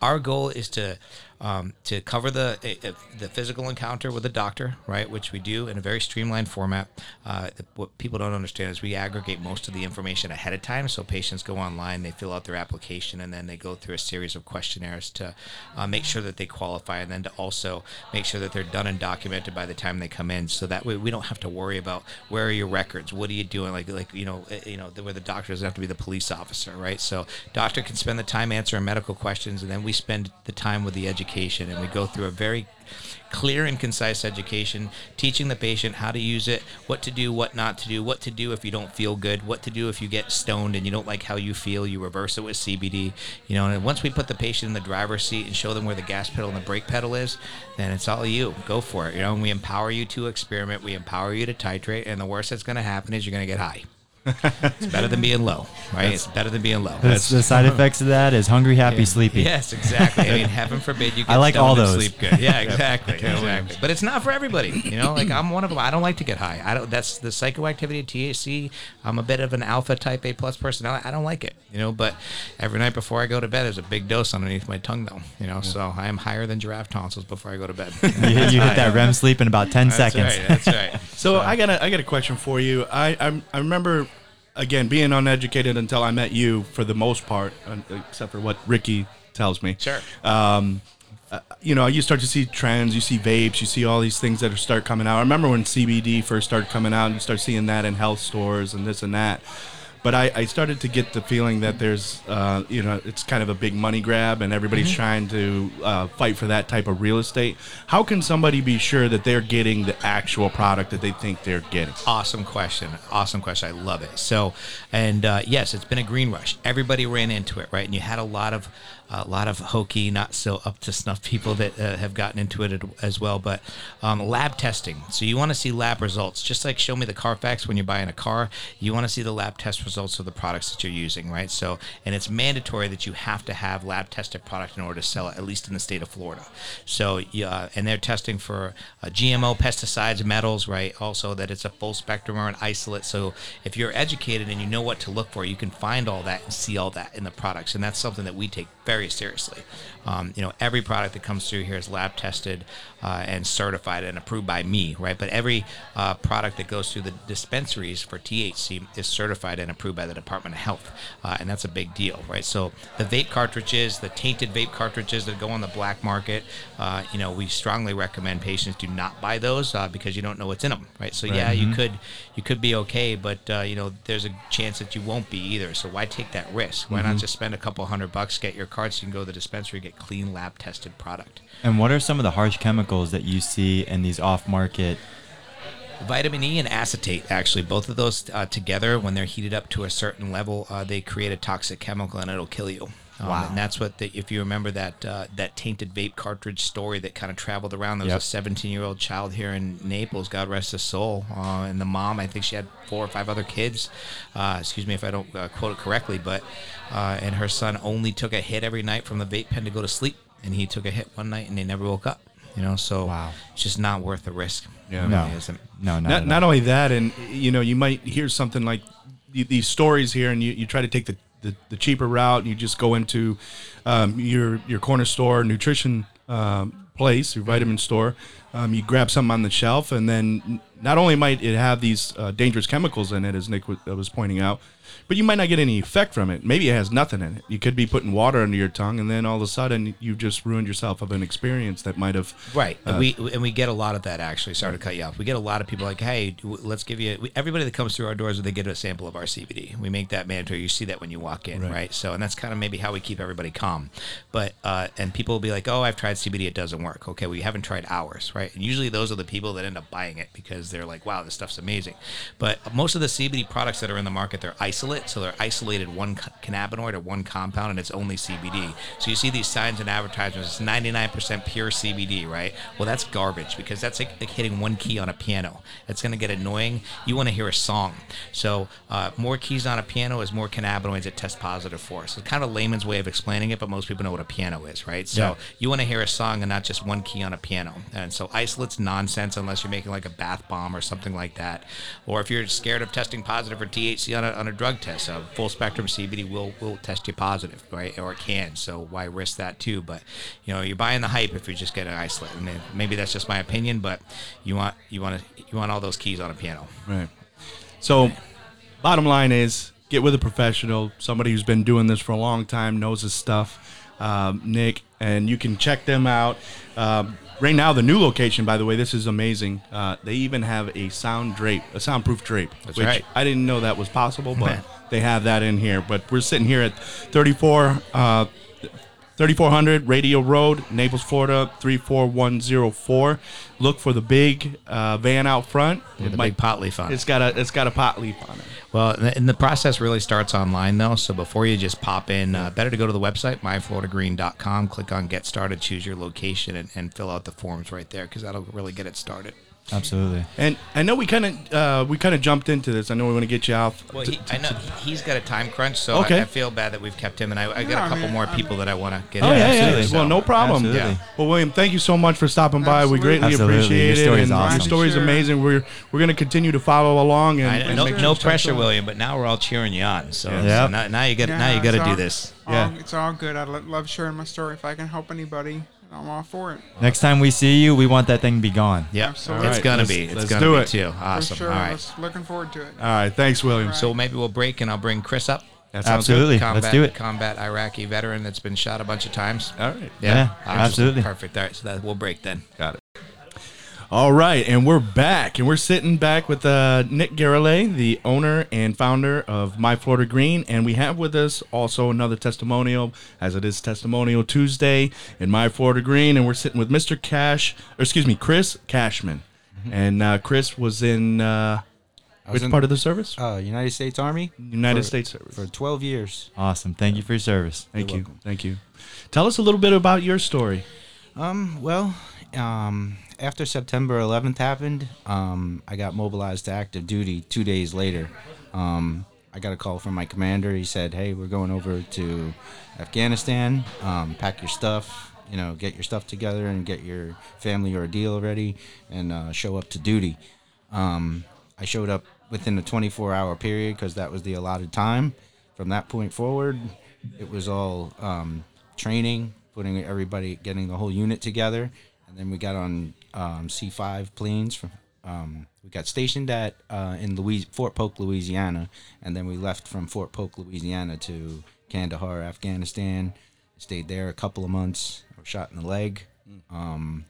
our goal is to um, to cover the the physical encounter with the doctor, right? Which we do in a very streamlined format. Uh, what people don't understand is we aggregate most of the information ahead of time, so patients go online, they fill out their application, and then they go through a series of questionnaires to uh, make sure that they qualify, and then to also make sure that they're done and documented by the time they come in, so that way we don't have to worry about where are your records, what are you doing, like like you know uh, you know where the doctor doesn't have to be the police officer, right? So doctor can spend the time answering medical questions, and then we spend the time with the education, and we go through a very clear and concise education, teaching the patient how to use it, what to do, what not to do, what to do if you don't feel good, what to do if you get stoned and you don't like how you feel, you reverse it with CBD, you know, and once we put the patient in the driver's seat and show them where the gas pedal and the brake pedal is, then it's all you. Go for it, you know, and we empower you to experiment, we empower you to titrate, and the worst that's going to happen is you're going to get high. It's better than being low, right? It's better than being low. That's, the side effects of that is hungry, happy, sleepy. Yes, exactly. I mean, heaven forbid you get I like all those. sleep good. Yeah, exactly, exactly. But it's not for everybody. You know, like I'm one of them. I don't like to get high. I don't. That's the psychoactivity of THC. I'm a bit of an alpha type A plus personality. I don't like it. You know, but every night before I go to bed, there's a big dose underneath my tongue, though. You know, so I am higher than giraffe tonsils before I go to bed. You, hit- you hit that REM sleep in about 10 That's seconds. right. That's right. So I got a I got a question for you. I I, I remember again being uneducated until I met you for the most part, except for what Ricky tells me. Sure. Um, uh, you know, you start to see trends. You see vapes. You see all these things that are start coming out. I remember when CBD first started coming out, and you start seeing that in health stores and this and that. But I, I started to get the feeling that there's, uh, you know, it's kind of a big money grab, and everybody's trying to uh, fight for that type of real estate. How can somebody be sure that they're getting the actual product that they think they're getting? Awesome question. Awesome question. I love it. So, and uh, yes, it's been a green rush. Everybody ran into it, right? And you had a lot of a lot of hokey, not so up to snuff people that uh, have gotten into it as well. But um, lab testing. So you want to see lab results, just like show me the Carfax when you're buying a car. You want to see the lab test results of the products that you're using, right? So, and it's mandatory that you have to have lab tested product in order to sell it, at least in the state of Florida. So, yeah, and they're testing for uh, GMO pesticides, metals, right? Also that it's a full spectrum or an isolate. So if you're educated and you know what to look for, you can find all that and see all that in the products, and that's something that we take very very seriously. Um, you know, every product that comes through here is lab tested uh, and certified and approved by me, right? But every uh, product that goes through the dispensaries for THC is certified and approved by the Department of Health, uh, and that's a big deal, right? So the vape cartridges, the tainted vape cartridges that go on the black market, uh, you know, we strongly recommend patients do not buy those uh, because you don't know what's in them, right? So yeah, you could you could be okay, but uh, you know, there's a chance that you won't be either. So why take that risk? Why not just spend a couple hundred bucks, get your card, so you can go to the dispensary, get clean lab tested product. And what are some of the harsh chemicals that you see in these off-market? Vitamin E and acetate, actually, both of those uh, together, when they're heated up to a certain level, uh, they create a toxic chemical and it'll kill you. Um, Wow. And that's what, the, if you remember that uh, that tainted vape cartridge story that kind of traveled around. There was Yep. a 17 year old child here in Naples, God rest his soul, uh, and the mom, I think she had four or five other kids. Uh, excuse me if I don't uh, quote it correctly, but uh, and her son only took a hit every night from the vape pen to go to sleep, and he took a hit one night and they never woke up. You know, so Wow. it's just not worth the risk. Yeah. No. really isn't. No, not, not, not only that, and you know, you might hear something like these stories here, and you, you try to take the, the, the cheaper route, you just go into um, your your corner store nutrition um, place, your vitamin store. Um, you grab something on the shelf, and then not only might it have these uh, dangerous chemicals in it, as Nick was pointing out, but you might not get any effect from it. Maybe it has nothing in it. You could be putting water under your tongue, and then all of a sudden you've just ruined yourself of an experience that might have Right, and uh, we and we get a lot of that actually. Sorry to cut you off. We get a lot of people like, "Hey, let's give you." We, everybody that comes through our doors, they get a sample of our CBD. We make that mandatory. You see that when you walk in, right? So, and that's kind of maybe how we keep everybody calm. But uh, and people will be like, "Oh, I've tried CBD, it doesn't work." Okay, well, you haven't tried ours, right? And usually those are the people that end up buying it because they're like, "Wow, this stuff's amazing." But most of the CBD products that are in the market, they're isolate, so they're isolated one cannabinoid or one compound, and it's only CBD. So you see these signs and advertisements, it's 99% pure CBD, right? Well, that's garbage because that's like, like hitting one key on a piano. It's going to get annoying. You want to hear a song. So uh, more keys on a piano is more cannabinoids that test positive for. So it's kind of a layman's way of explaining it, but most people know what a piano is, right? So Yeah. you want to hear a song and not just one key on a piano. And so isolate's nonsense unless you're making like a bath bomb or something like that. Or if you're scared of testing positive for THC on a, on a drug test, a full spectrum CBD will will test you positive, right? Or it can. So why risk that too? But you know, you're buying the hype if you just get an isolate. And maybe that's just my opinion, but you want you want to you want all those keys on a piano. Right. So, bottom line is get with a professional, somebody who's been doing this for a long time, knows his stuff, um, Nick, and you can check them out. Um, right now, the new location, by the way, this is amazing. Uh, they even have a sound drape, a soundproof drape. That's which right. I didn't know that was possible, but they have that in here. But we're sitting here at 34. Uh, 3400 Radio Road, Naples, Florida 34104. Look for the big uh, van out front. The big pot leaf on it. It's got a it's got a pot leaf on it. Well, and and the process really starts online though. So before you just pop in, uh, better to go to the website myfloridagreen.com, click on Get Started, choose your location, and, and fill out the forms right there because that'll really get it started. Absolutely. And I know we kind of uh, we kind of jumped into this. I know we want to get you off. Well, he, to- I know he's got a time crunch, so Okay. I, I feel bad that we've kept him, and I, I got No, a I couple mean, more people that I want to get. Oh in. yeah, yeah. absolutely. yeah. Well, no problem. Absolutely. Yeah. Well, William, thank you so much for stopping by. We greatly Absolutely. appreciate Your story it. is and awesome. Your story is Sure. amazing. We're we're going to continue to follow along and, I, and no, make no pressure, William, but now we're all cheering you on. So, so now, now you got now you got to do all- this. all- Yeah. It's all good. I love sharing my story. If I can help anybody, I'm all for it. Next time we see you, we want that thing to be gone. Yeah, Absolutely. it's All right, gonna let's- be. It's let's gonna do be it. too. For Awesome. sure. All right. Let's- Looking forward to it. All right, thanks, William. Right. So maybe we'll break and I'll bring Chris up. That sounds Absolutely. Combat, Let's do it. Combat Iraqi veteran that's been shot a bunch of times. All right, Yeah, Awesome. absolutely. Perfect. All right, so that we'll break then. got it. All right, and we're back, and we're sitting back with uh, Nick Garulay, the owner and founder of My Florida Green, and we have with us also another testimonial, as it is Testimonial Tuesday in My Florida Green, and we're sitting with Mr. Cash, or excuse me, Chris Cashman, and uh, Chris was in uh, was which in- part of the service? Uh, United States Army United for- States service. for 12 years. Awesome. Thank you for your service. Thank You're you, welcome. thank you. Tell us a little bit about your story. Um, well, um, after September 11th happened, um, I got mobilized to active duty two days later. Um, I got a call from my commander. He said, "Hey, we're going over to Afghanistan. Um, pack your stuff. You know, get your stuff together and get your family ordeal ready, and uh, show up to duty." Um, I showed up within the 24-hour period because that was the allotted time. From that point forward, it was all um, training, putting everybody, getting the whole unit together, and then we got on um, C5 planes from. Um, we got stationed at uh, in Louis- Fort Polk, Louisiana, and then we left from Fort Polk, Louisiana to Kandahar, Afghanistan. Stayed there a couple of months. I was shot in the leg. Um,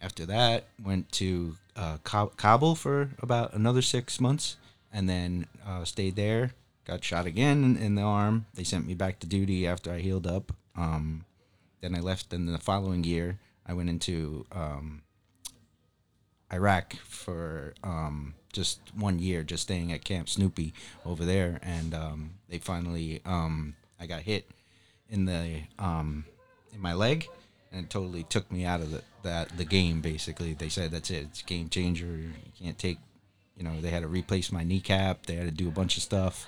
after that, went to uh, Ka- Kabul for about another six months, and then uh, stayed there. Got shot again in, in the arm. They sent me back to duty after I healed up. Um, then I left. And the following year, I went into um, Iraq for um, just one year, just staying at Camp Snoopy over there, and um, they finally, um, I got hit in the um, in my leg, and it totally took me out of the that the game. Basically, they said that's it, it's game changer. You can't take, you know, they had to replace my kneecap. They had to do a bunch of stuff.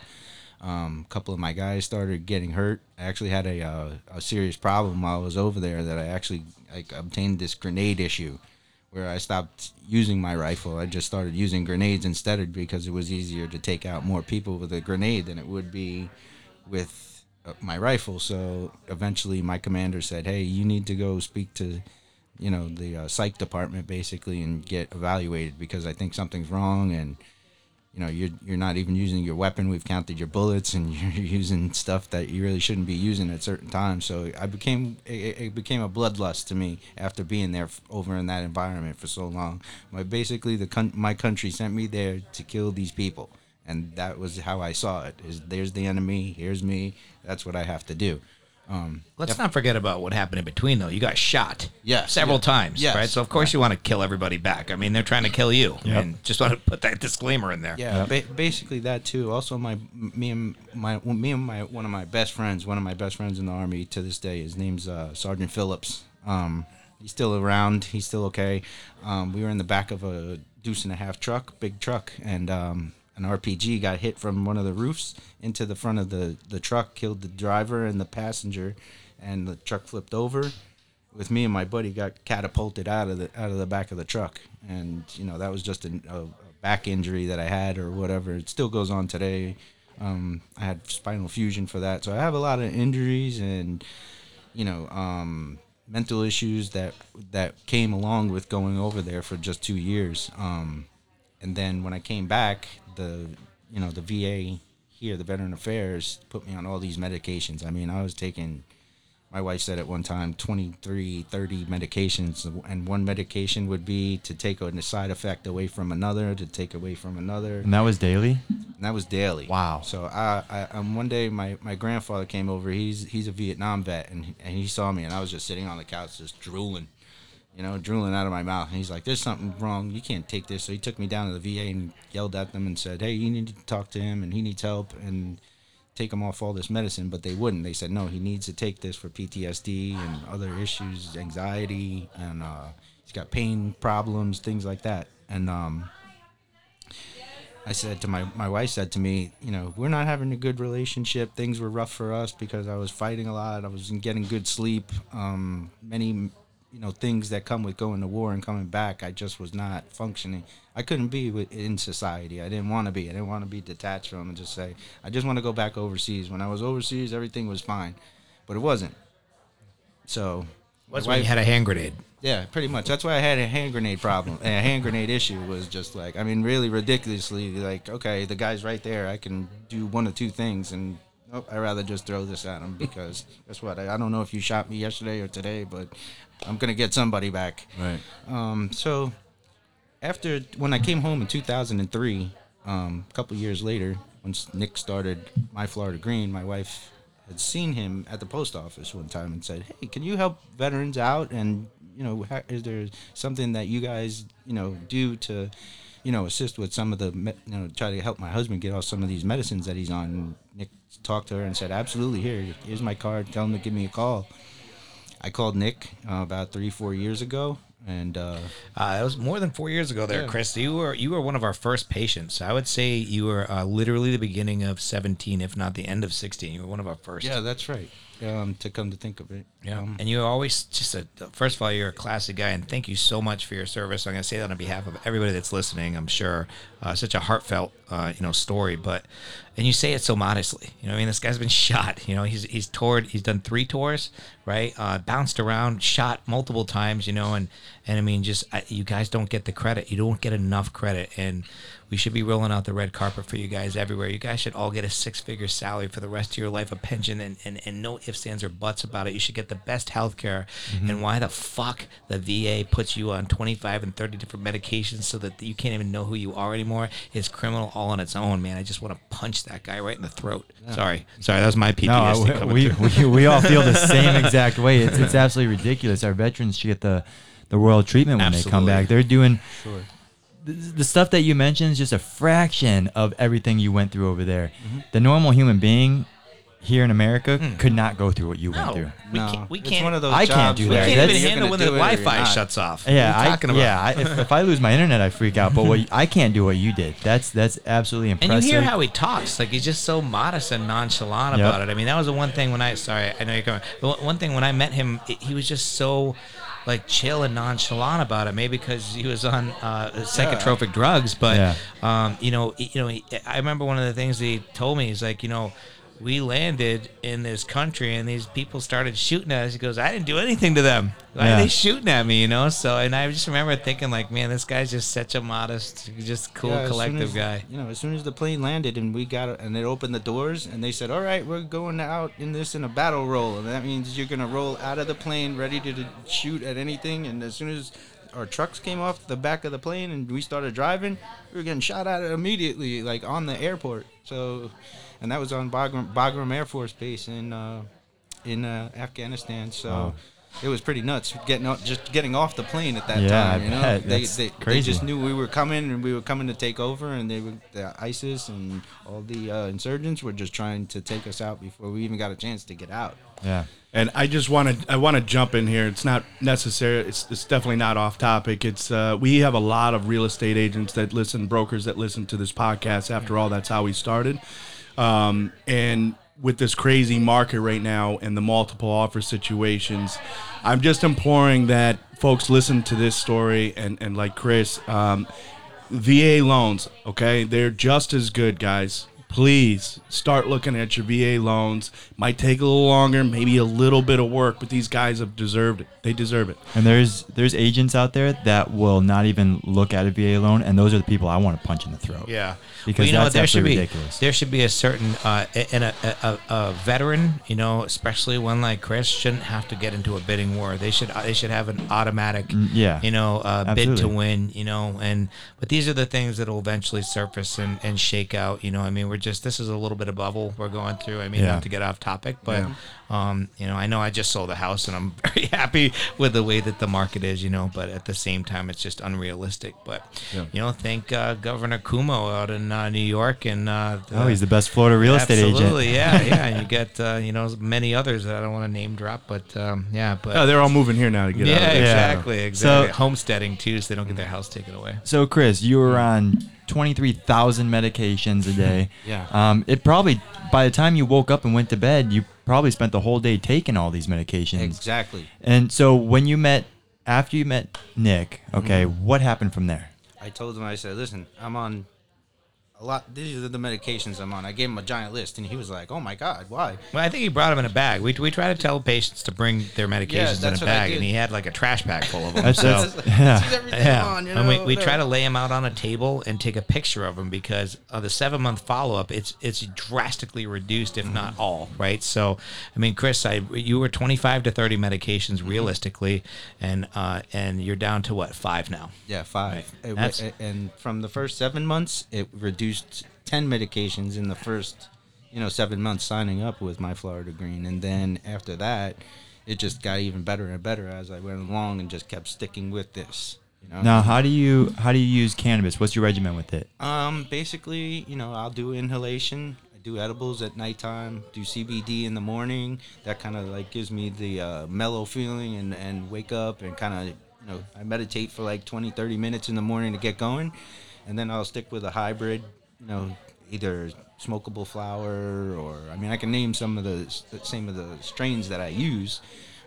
Um, a couple of my guys started getting hurt. I actually had a uh, a serious problem while I was over there that I actually like obtained this grenade issue where I stopped using my rifle. I just started using grenades instead because it was easier to take out more people with a grenade than it would be with uh, my rifle. So eventually, my commander said, "Hey, you need to go speak to." You know the uh, psych department basically and get evaluated because I think something's wrong and you know you're you're not even using your weapon. We've counted your bullets and you're using stuff that you really shouldn't be using at certain times. So i became it, it became a bloodlust to me after being there over in that environment for so long. But basically the con- my country sent me there to kill these people. And that was how i saw it is there's the enemy here's me that's what i have to do um Let's not forget about what happened in between, though. You got shot, Yes, several yeah. times, Yes. right? So of course you want to kill everybody back. I mean, they're trying to kill you, and just want to put that disclaimer in there. Yeah, ba- basically that too. Also, my me and my me and my one of my best friends, one of my best friends in the army to this day. His name's uh, Sergeant Phillips. Um, he's still around. He's still okay. Um, we were in the back of a deuce and a half truck, big truck, and um, an RPG got hit from one of the roofs into the front of the the truck, killed the driver and the passenger, and the truck flipped over with me and my buddy got catapulted out of the out of the back of the truck, and you know that was just a, a back injury that I had or whatever. It still goes on today. Um, I had spinal fusion for that, so I have a lot of injuries and you know um, mental issues that that came along with going over there for just two years. Um, and then when I came back, the you know the VA here, the Veteran Affairs, put me on all these medications. I mean, I was taking my wife said at one time 23 30 medications and one medication would be to take a side effect away from another to take away from another And that was daily. and that was daily Wow. so i, I um, one day my, my grandfather came over he's he's a vietnam vet and, and he saw me and i was just sitting on the couch just drooling you know drooling out of my mouth and he's like there's something wrong you can't take this so he took me down to the va and yelled at them and said hey you need to talk to him and he needs help and take him off all this medicine, but they wouldn't. They said no, he needs to take this for PTSD and other issues, anxiety, and uh, he's got pain problems, things like that. And um, I said to my my wife said to me, you know, we're not having a good relationship. Things were rough for us because I was fighting a lot. I wasn't getting good sleep. Um, many you know things that come with going to war and coming back. I just was not functioning. I couldn't be with, in society. I didn't want to be. I didn't want to be detached from and just say, I just want to go back overseas. When I was overseas, everything was fine, but it wasn't. So, What's my when you had a hand grenade? yeah, pretty much. That's why I had a hand grenade problem. And a hand grenade issue was just like, I mean, really ridiculously like, okay, the guy's right there. I can do one of two things, and nope, I'd rather just throw this at him because guess what? I, I don't know if you shot me yesterday or today, but I'm gonna get somebody back. Right. Um, so after when I came home in 2003, um, a couple years later, once Nick started My Florida Green, my wife had seen him at the post office one time and said, "Hey, can you help veterans out? And you know, ha- is there something that you guys you know do to?" You know, assist with some of the, you know, try to help my husband get off some of these medicines that he's on. And Nick talked to her and said, "Absolutely, here, here's my card. Tell him to give me a call." I called Nick uh, about three, four years ago, and uh, Uh, it was more than four years ago, there, Yeah. Chris. You were you were one of our first patients. I would say you were uh, literally the beginning of seventeen, if not the end of sixteen. You were one of our first. yeah, that's right. Um, to come to think of it, Yeah, um, and you're always just a. First of all, you're a classic guy, and thank you so much for your service. I'm going to say that on behalf of everybody that's listening. I'm sure uh, such a heartfelt uh, you know, story, but and you say it so modestly. You know, I mean, this guy's been shot. You know, he's he's toured. He's done three tours, right? Uh, bounced around, shot multiple times. You know, and and I mean, just I, you guys don't get the credit. You don't get enough credit, and we should be rolling out the red carpet for you guys everywhere. You guys should all get a six figure salary for the rest of your life, a pension, and, and, and no ifs, ands, or buts about it. You should get the best health care. Mm-hmm. And why the fuck the VA puts you on 25 and 30 different medications so that you can't even know who you are anymore is criminal all on its own, man. I just want to punch that guy right in the throat. Sorry. Sorry, that was my PTSD. No, we, we, we all feel the same exact way. It's, it's absolutely ridiculous. Our veterans should get the, the royal treatment when they come back. They're doing the, the stuff that you mentioned is just a fraction of everything you went through over there. Mm-hmm. The normal human being here in America could not go through what you went Hmm. through. we No, can't. We can't. one of those I can't do where that. we can't That's- even handle when the do it or you're Wi-Fi shuts off. Yeah, what are you I, talking about? yeah. I, if, if I lose my internet, I freak out. But what I can't do what you did. That's that's absolutely impressive. And impressive. you hear how he talks, like he's just so modest and nonchalant Yep. about it. I mean, that was the one thing when I sorry, I know you're coming. But one- one thing when I met him, it- he was just so like chill and nonchalant about it. Maybe because he was on uh, psychotropic drugs, but um, you know, you know, he, I remember one of the things he told me. He's like, you know. We landed in this country and these people started shooting at us. He goes, I didn't do anything to them. Why Yeah. are they shooting at me? You know? So, and I just remember thinking, like, man, this guy's just such a modest, just cool, Yeah, collective as- guy. You know, as soon as the plane landed and we got and they opened the doors and they said, "All right, we're going out in this in a battle roll," and that means you're gonna roll out of the plane ready to, to shoot at anything. And as soon as our trucks came off the back of the plane and we started driving, we were getting shot at immediately, like on the airport. So, and that was on Bagram, Bagram Air Force Base in uh, in uh, Afghanistan. So. Wow. It was pretty nuts getting off, just getting off the plane at that Yeah, time. I You know, bet. they, That's they, they just knew we were coming and we were coming to take over, and they were the ISIS and all the uh, insurgents were just trying to take us out before we even got a chance to get out. yeah. And I just want to I want to jump in here. It's not necessary. It's, it's definitely not off topic. It's uh, we have a lot of real estate agents that listen, brokers that listen to this podcast. After all, that's how we started. Um, and with this crazy market right now and the multiple offer situations, I'm just imploring that folks listen to this story and and like Chris, um, VA loans. Okay, they're just as good, guys. Please start looking at your VA loans. Might take a little longer, maybe a little bit of work, but these guys have deserved it. They deserve it. And there's there's agents out there that will not even look at a VA loan, and those are the people I want to punch in the throat. Yeah, Because you know, there should absolutely be ridiculous. there should be a certain uh, and a, a, a veteran, you know, especially one like Chris, shouldn't have to get into a bidding war. They should they should have an automatic, Mm, yeah. you know, uh, bid to win, you know, and but these are the things that will eventually surface and, and shake out. You know, I mean, we're just this is a little bit of bubble we're going through. I mean, Yeah. not to get off topic, but um, you know, I know I just sold a house and I'm very happy with the way that the market is, you know, but at the same time, it's just unrealistic. But you know, thank uh, Governor Cuomo out in uh, New York and uh, Oh, he's the best Florida real estate agent. Absolutely, yeah, yeah. And you get uh, you know many others that I don't want to name drop, but um, yeah, but Oh, they're all moving here now to get yeah, out. of there. exactly, exactly. So- Homesteading too, so they don't get their house taken away. So, Chris, you were on 23,000 medications a day. Yeah. Um, it probably, by the time you woke up and went to bed, you probably spent the whole day taking all these medications. Exactly. And so, when you met, after you met Nick, okay, Mm-hmm. what happened from there? I told him, I said, listen, I'm on a lot. These are the medications I'm on. I gave him a giant list, and he was like, oh my God, why? Well, I think he brought them in a bag. We, we try to tell patients to bring their medications in a bag, and he had like a trash bag full of them. That's, so. that's, yeah. Everything I'm Yeah, on, you and we, know, we try to lay him out on a table and take a picture of him because of the seven month follow up, it's it's drastically reduced, if Mm-hmm. not all, right? So, I mean, Chris, I you were twenty five to thirty medications Mm-hmm. realistically, and uh, and you're down to what five now? Yeah, five. Right. It- and from the first seven months, it reduced ten medications in the first, you know, seven months signing up with my Florida Green, and then after that, it just got even better and better as I went along and just kept sticking with this. You know. Now, how do you how do you use cannabis? What's your regimen with it? Um, basically, you know, I'll do inhalation. I do edibles at nighttime. Do CBD in the morning. That kind of like gives me the uh, mellow feeling and and wake up and kind of you know I meditate for like 20, 30 minutes in the morning to get going, and then I'll stick with a hybrid. You know, either smokable flower or I mean I can name some of the same of the strains that I use.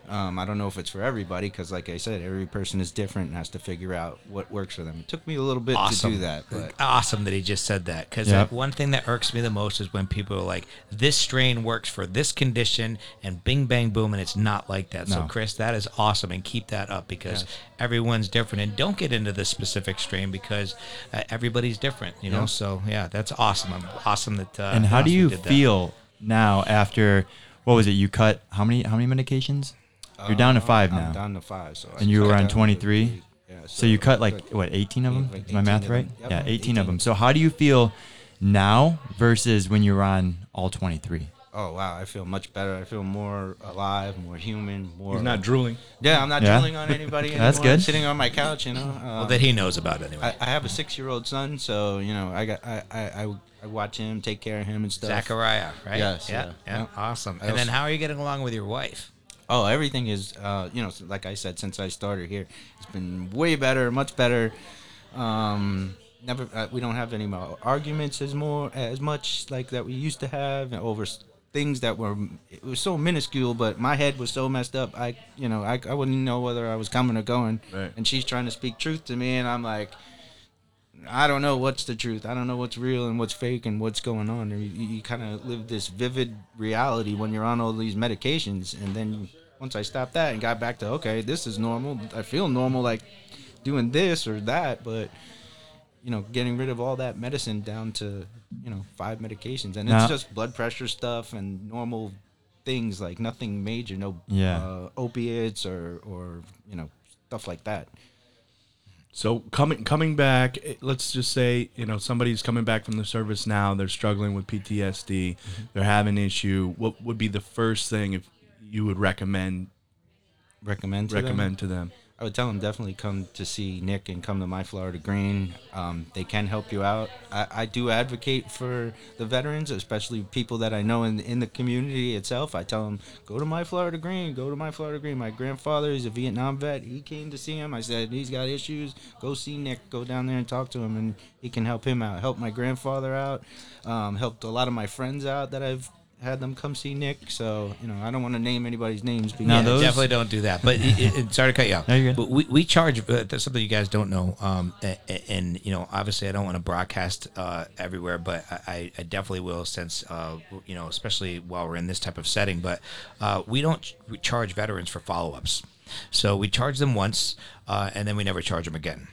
Um, I don't know if it's for everybody because, like I said, every person is different and has to figure out what works for them. It took me a little bit awesome. to do that, but awesome that he just said that because Yep. like, one thing that irks me the most is when people are like, "This strain works for this condition," and Bing Bang Boom, and it's not like that. So, Chris, that is awesome, and keep that up because everyone's different, and don't get into the specific strain because uh, everybody's different. You know, Yeah. so yeah, that's awesome. I'm awesome that. Uh, and how do you did that. feel now after what was it? You cut how many how many medications? You're down to Uh, five I'm now. down to five. So I And you were on 23? Yeah, So you cut like but- what 18 of them? Like Is my math right? Yep, yeah, 18, 18 of them. So how do you feel now versus when you were on all 23? Oh wow, I feel much better. I feel more alive, more human, more. He's not drooling. Yeah, I'm not Yeah? drilling on anybody anymore. That's I'm good. sitting on my couch, you know. Um, Well, that he knows about anyway. I, I have a six-year-old son, so you know, I got I, I, I, I watch him, take care of him and stuff. Zachariah, right? Yes, Yeah. yeah, Yeah. yeah. Awesome. I And then how are you getting along with your wife? Oh, everything is, uh, you know, like I said, since I started here, it's been way better, much better. Um, never, uh, we don't have any more arguments as more as much like that we used to have over things that were it was so minuscule, but my head was so messed up. I, you know, I, I wouldn't know whether I was coming or going. Right. And she's trying to speak truth to me, and I'm like. I don't know what's the truth. I don't know what's real and what's fake and what's going on. And you, you kind of live this vivid reality when you're on all these medications. And then once I stopped that and got back to okay, this is normal. I feel normal, like doing this or that. But you know, getting rid of all that medicine down to you know five medications, and Now- it's just blood pressure stuff and normal things like nothing major, no Yeah. uh, opiates or or you know stuff like that. So coming coming back, eh, let's just say you know somebody's coming back from the service now. They're struggling with PTSD. They're having an issue. What would be the first thing if you would recommend Recommend to them? recommend to them? I would tell them definitely come to see Nick and come to My Florida Green. Um, they can help you out. I, I do advocate for the veterans, especially people that I know in in the community itself. I tell them go to My Florida Green, go to My Florida Green. My grandfather is a Vietnam vet. He came to see him. I said he's got issues. Go see Nick. Go down there and talk to him, and he can help him out. Help my grandfather out. Um, helped a lot of my friends out that I've had them come see Nick. So you know I don't want to name anybody's names. But yeah, those- Definitely don't do that. But it, it, sorry to cut you off. No. But we, we charge. Uh, that's something you guys don't know. Um, a- a- and, you know, obviously, I don't want to broadcast uh, everywhere, but I, I definitely will, since uh, you know, especially while we're in this type of setting. But uh, we don't ch- we charge veterans for follow ups. So we charge them once, uh, and then we never charge them again.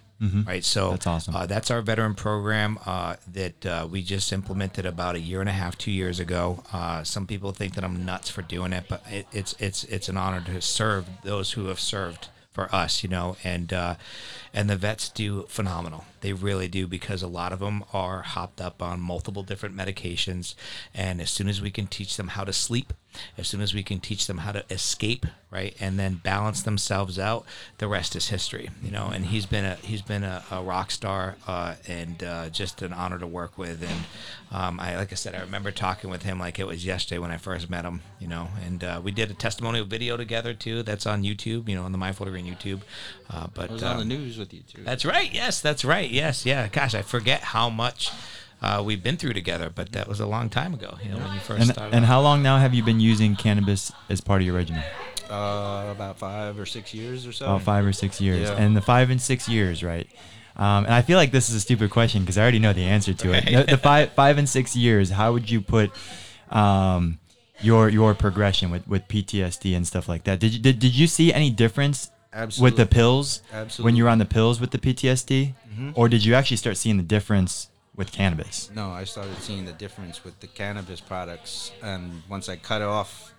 Right. So Mm-hmm. That's awesome. Uh, that's our veteran program uh, that uh, we just implemented about a year and a half, two years ago. Uh, some people think that I'm nuts for doing it, but it, it's it's it's an honor to serve those who have served for us, you know, and uh, and the vets do phenomenal. They really do because a lot of them are hopped up on multiple different medications, and as soon as we can teach them how to sleep, as soon as we can teach them how to escape, right, and then balance themselves out, the rest is history, you know. And he's been a he's been a, a rock star uh, and uh, just an honor to work with. And um, I like I said, I remember talking with him like it was yesterday when I first met him, you know. And uh, we did a testimonial video together too. That's on YouTube, you know, on the My Florida Green YouTube. Uh, but I was on the um, news with you too. that's right. Yes, that's right. Yes, yeah. Gosh, I forget how much uh, we've been through together, but that was a long time ago. You know, when you first And, started. and how long now have you been using cannabis as part of your regimen? Uh, about five or six years or so. About five or six years. Yeah. And the five and six years, right? Um, and I feel like this is a stupid question because I already know the answer to it. The, the five, five and six years, how would you put um, your your progression with, with PTSD and stuff like that? Did you did, did you see any difference with the pills Absolutely. when you were on the pills with the PTSD, or did you actually start seeing the difference with cannabis? No, I started seeing the difference with the cannabis products, and once I cut off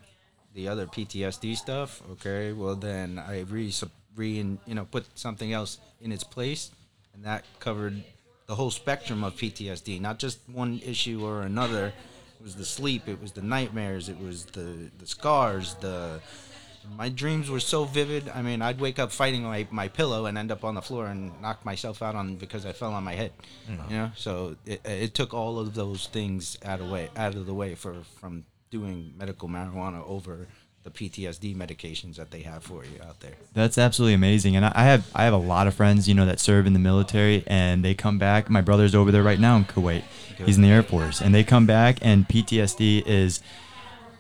the other PTSD stuff, okay, well then I re, re you know put something else in its place, and that covered the whole spectrum of PTSD, not just one issue or another. It was the sleep, it was the nightmares, it was the the scars, the my dreams were so vivid. I mean, I'd wake up fighting my, my pillow and end up on the floor and knock myself out on because I fell on my head. Mm-hmm. You know, so it, it took all of those things out of way out of the way for from doing medical marijuana over the PTSD medications that they have for you out there. That's absolutely amazing, and I I have I have a lot of friends, you know, that serve in the military, and they come back. My brother's over there right now in Kuwait. He's in the Air Force, and they come back, and PTSD is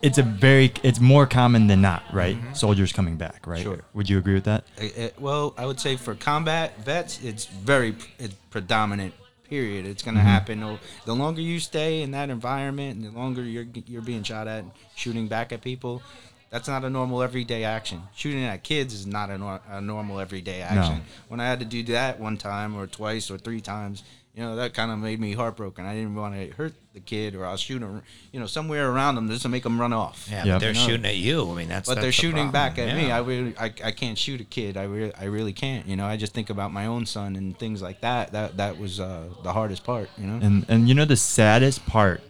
it's a very it's more common than not, right? Soldiers coming back, right? Sure. Would you agree with that? Uh, uh, well, I would say for combat vets, it's very it's predominant. Period. It's going to happen. Oh, The longer you stay in that environment, and the longer you're you're being shot at, and shooting back at people, that's not a normal everyday action. Shooting at kids is not a, nor- a normal everyday action. When I had to do that one time or twice or three times, you know, that kind of made me heartbroken. I didn't want to hurt the kid, or I'll shoot him, you know, somewhere around them just to make them run off. Yeah, Yep. but they're No. shooting at you. I mean, that's But that's they're the shooting problem. back at me. I really, I, I can't shoot a kid. I really, I really can't. You know, I just think about my own son and things like that. That that was uh, the hardest part. You know. And and you know the saddest part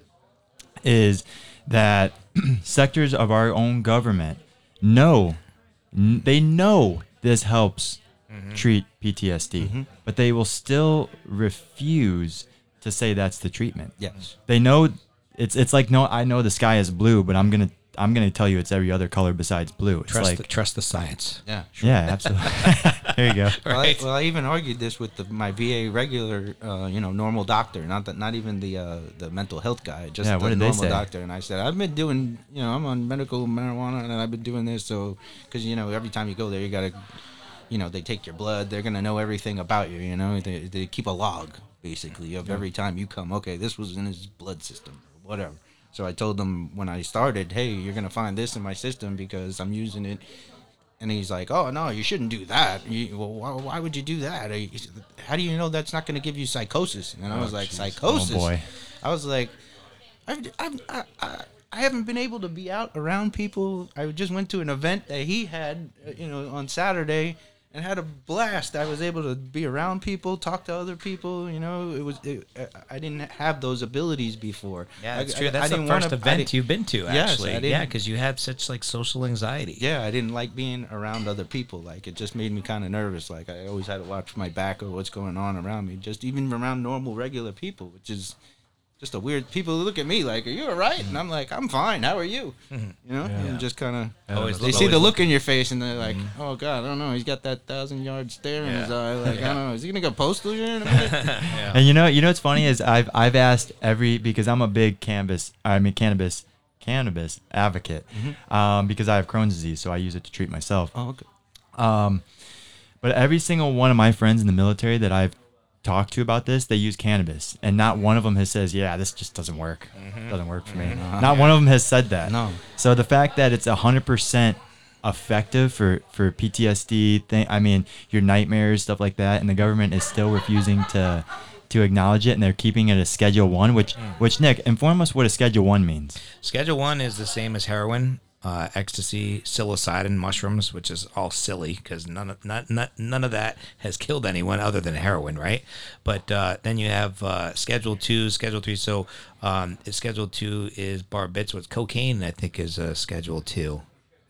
is that sectors of our own government know n- they know this helps treat PTSD, but they will still refuse to say that's the treatment. yes. They know it's it's like no, I know the sky is blue, but I'm gonna I'm gonna tell you it's every other color besides blue. It's trust like the, trust the science. Yeah. yeah, absolutely. there you go. Well, I, well, I even argued this with the, my VA regular, uh, you know, normal doctor, not that, not even the uh, the mental health guy, just Yeah, the what did they normal say? doctor. And I said, I've been doing, you know, I'm on medical marijuana, and I've been doing this, so because you know, every time you go there, you gotta, you know, they take your blood, they're gonna know everything about you, you know, they, they keep a log basically of every time you come. Okay, this was in his blood system, or whatever. So I told them when I started, hey, you're gonna find this in my system because I'm using it and he's like, "Oh no, you shouldn't do that. You, well, why, why would you do that? How do you know that's not to give you psychosis?" And I was like, "Psychosis." Oh, boy. I was like, I've, I've, I, I, I haven't been able to be out around people. I just went to an event that he had, uh, you know, on Saturday." And had a blast. I was able to be around people, talk to other people. You know, it was. It, I- I didn't have those abilities before. Yeah, I- that's I- true. I That's the first wanna- event you've been to, actually. I yeah, because you had such like social anxiety. yeah, I didn't like being around other people. Like it just made me kind of nervous. Like I always had to watch my back or what's going on around me. Just even around normal, regular people, which is just a weird. People look at me like, "Are you all right?" And I'm like, "I'm fine. How are you?" You know, and just kind of. Always They look- see the always look in your face and they're like, "Oh God, I don't know. He's got that thousand yard stare in his Yeah. eye. Like I don't know. Is he gonna go postal here in a minute?" And you know, you know what's funny is I've I've asked every because I'm a big cannabis I mean cannabis cannabis advocate um, because I have Crohn's disease, so I use it to treat myself. oh, okay. Um, but every single one of my friends in the military that I've talked to about this, they use cannabis, and not one of them has says, "Yeah, this just doesn't work. Mm-hmm. Doesn't work for me." Mm-hmm. Not one of them has said that. No. So the fact that it's hundred percent effective for for PTSD thing, I mean, your nightmares, stuff like that, and the government is still refusing to to acknowledge it, and they're keeping it as Schedule One. Which, mm. which Nick, inform us what a Schedule One means. Schedule one is the same as heroin, uh, ecstasy, psilocybin, mushrooms, which is all silly because none of not, not, none of that has killed anyone other than heroin, right? But uh, then you have uh, Schedule two, Schedule three. So um, Schedule two is barbiturates. Cocaine, I think, is uh, Schedule two.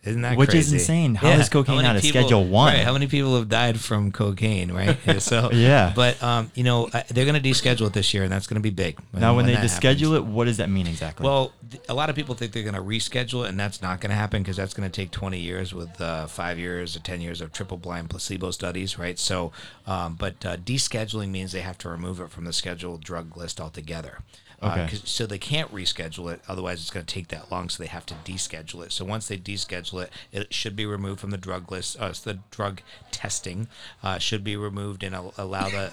Isn't that Which is crazy? insane. How is cocaine out of a Schedule one? Right. How many people have died from cocaine? Right. So Yeah. But um, you know, they're going to deschedule it this year, and that's going to be big. Now, when they deschedule happens. it, what does that mean exactly? Well, th- a lot of people think they're going to reschedule it, and that's not going to happen because that's going to take 20 years with uh, five years or 10 years of triple blind placebo studies, right? So, um, but uh, descheduling means they have to remove it from the scheduled drug list altogether. Uh, so they can't reschedule it, otherwise it's going to take that long. So they have to deschedule it. So once they deschedule it, it should be removed from the drug list. Uh, so the drug testing uh, should be removed and allow the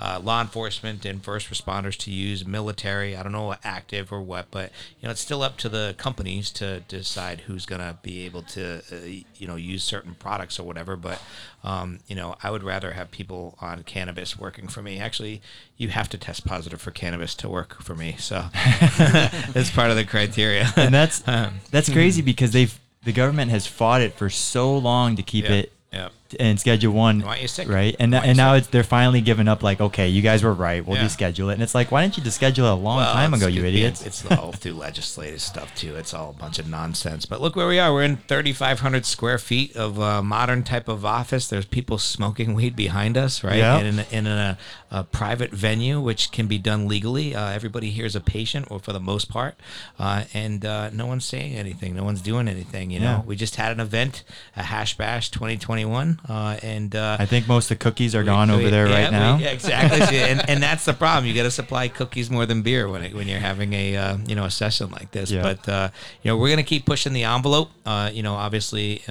uh, law enforcement and first responders to use military. I don't know what active or what, but you know it's still up to the companies to decide who's going to be able to uh, you know use certain products or whatever. But um, you know I would rather have people on cannabis working for me. Actually, you have to test positive for cannabis to work for me, so it's part of the criteria. and that's Um, that's crazy because they've the government has fought it for so long to keep it yeah. In schedule one Why you sick? right and and now it's they're finally giving up like okay you guys were right we'll Yeah. deschedule it and it's like why didn't you deschedule it a long Well, time ago you idiots It's all through legislative stuff too. It's all a bunch of nonsense. But look where we are. We're in 3,500 square feet of uh, modern type of office. There's people smoking weed behind us, right? Yeah. And in, a, in a, a private venue, which can be done legally. Uh, everybody here is a patient, or for the most part, uh, and uh, no one's saying anything. No one's doing anything. You know, Yeah. we just had an event, a Hash Bash 2021. Uh, and uh, I think most of the cookies are gone over there yeah, right now. yeah, exactly. And, and that's the problem. You got to supply cookies more than beer when it, when you're having a uh, you know a session like this. Yeah. But uh, you know we're gonna keep pushing the envelope. Uh, you know, obviously.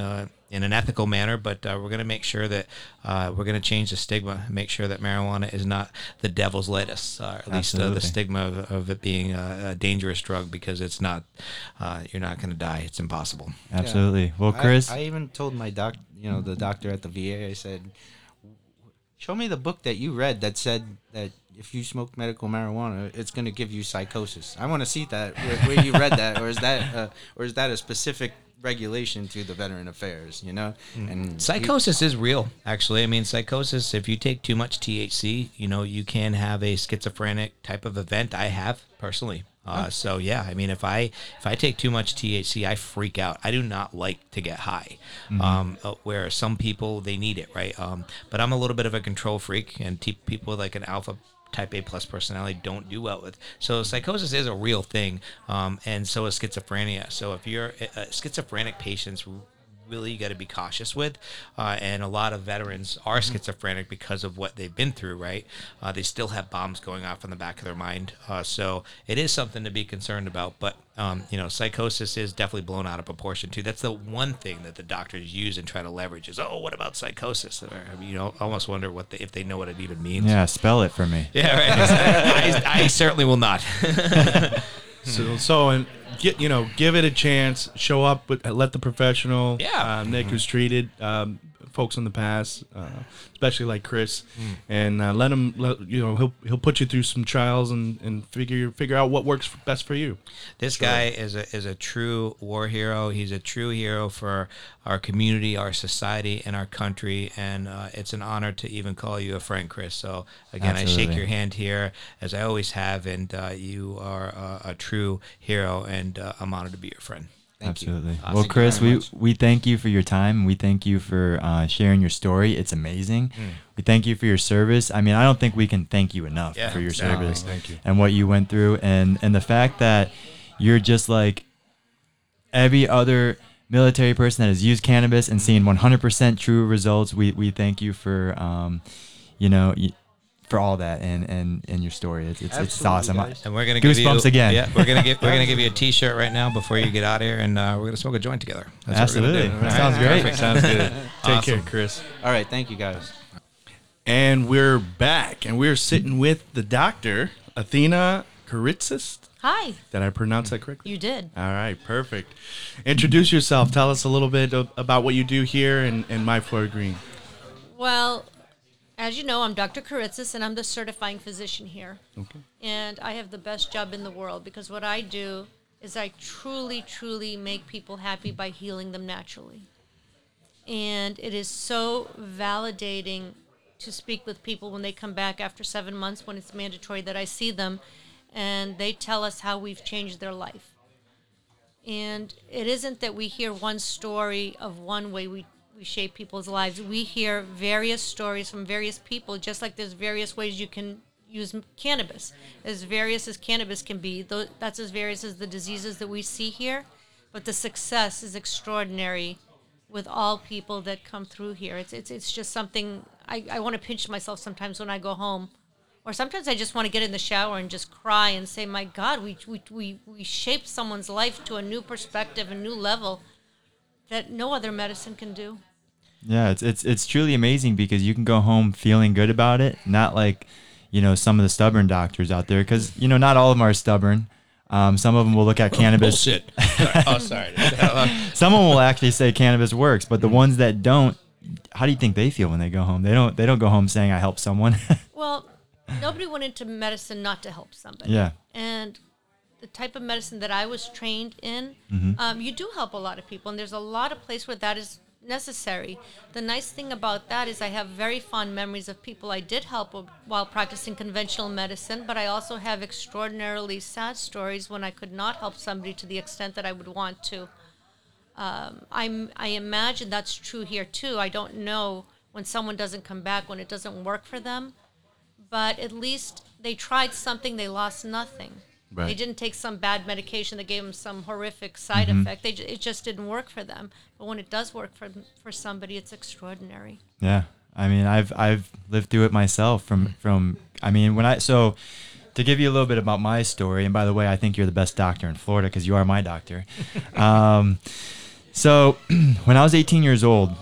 In an ethical manner, but uh, we're going to make sure that uh, we're going to change the stigma, make sure that marijuana is not the devil's lettuce, uh, at least uh, the stigma of, of it being a, a dangerous drug because it's not. Uh, you're not going to die. It's impossible. Absolutely. Well, I- Chris, I, even told my doc, you know, the doctor at the VA. I said, "Show me the book that you read that said that if you smoke medical marijuana, it's going to give you psychosis. I want to see that where, where you read that, or is that, uh, or is that a specific regulation to the Veteran Affairs? You know, and he- Psychosis is real, actually. I mean, psychosis, if you take too much THC, you know, you can have a schizophrenic type of event. I have personally. Uh, so yeah, I mean, if I if I take too much THC, I freak out. I do not like to get high. Um, uh, where some people they need it, right? Um, but I'm a little bit of a control freak, and te- people like an alpha type A plus personality don't do well with. So psychosis is a real thing, um, and so is schizophrenia. So if you're uh, schizophrenic patients really you got to be cautious with. Uh, and a lot of veterans are schizophrenic because of what they've been through, right? Uh, they still have bombs going off in the back of their mind. Uh, so it is something to be concerned about. But, um, you know, psychosis is definitely blown out of proportion, too. That's the one thing that the doctors use and try to leverage is, oh, what about psychosis? Or, you know, almost wonder what they, if they know what it even means. yeah, spell it for me. Yeah, right. I, I certainly will not. So, so and get you know, give it a chance. Show up, but let the professional, Yeah. uh, Nick, who's treated um, folks in the past, uh, especially like Chris, and uh, let him. Let, you know, he'll he'll put you through some trials and, and figure figure out what works best for you. This guy is a is a true war hero. He's a true hero for our community, our society, and our country. And uh, it's an honor to even call you a friend, Chris. So again, I shake your hand here as I always have, and uh, you are a, a true hero, and uh, I'm honored to be your friend. Thank you. Absolutely. Awesome. Well, Chris, we, much. we thank you for your time. We thank you for uh, sharing your story. It's amazing. Hmm. We thank you for your service. I mean, I don't think we can thank you enough Yeah, for your service thank you. and what you went through, and and the fact that you're just like every other military person that has used cannabis and seen 100% true results. We we thank you for um, you know. Y- for all that and and and your story, it's it's, it's awesome. guys. And we're gonna give you Goosebumps again. Yeah, we're gonna give we're gonna give you a T-shirt right now before you get out of here, and uh, we're gonna smoke a joint together. That's what we're gonna Absolutely, that All sounds great. Perfect. Sounds good. Take Awesome. care, Chris. All right, thank you guys. And we're back, and we're sitting with the doctor, Athina Kyritsis. Hi, Did I pronounce that correctly? you did. All right, perfect. Introduce yourself. Tell us a little bit of, about what you do here in, in My Floor Green. Well, as you know, I'm Dr. Kyritsis, and I'm the certifying physician here. Okay. And I have the best job in the world because what I do is I truly, truly make people happy by healing them naturally. And it is so validating to speak with people when they come back after seven months when it's mandatory that I see them and they tell us how we've changed their life. And it isn't that we hear one story of one way we, we shape people's lives. We hear various stories from various people, just like there's various ways you can use cannabis. As various as cannabis can be, that's as various as the diseases that we see here. But the success is extraordinary with all people that come through here. It's, it's, it's just something I, I want to pinch myself sometimes when I go home. Or sometimes I just want to get in the shower and just cry and say, my God, we, we, we, we shaped someone's life to a new perspective, a new level that no other medicine can do. Yeah, it's it's it's truly amazing because you can go home feeling good about it, not like you know some of the stubborn doctors out there because you know not all of them are stubborn. Um, some of them will look at cannabis. Bullshit. oh, sorry. Someone will actually say cannabis works, but the ones that don't, how do you think they feel when they go home? They don't. They don't go home saying I helped someone. Well, nobody went into medicine not to help somebody. yeah, And the type of medicine that I was trained in, Mm-hmm. um, you do help a lot of people, and there's a lot of place where that is necessary. The nice thing about that is I have very fond memories of people I did help while practicing conventional medicine, but I also have extraordinarily sad stories when I could not help somebody to the extent that I would want to. Um, I'm, I imagine that's true here too. I don't know when someone doesn't come back, when it doesn't work for them, but at least they tried something, they lost nothing. They didn't take some bad medication that gave them some horrific side Mm-hmm. effect. They, it just didn't work for them. But when it does work for for somebody, it's extraordinary. Yeah, I mean, I've I've lived through it myself. From from I mean, when I so to give you a little bit about my story, and by the way, I think you're the best doctor in Florida because you are my doctor. um, so when I was 18 years old,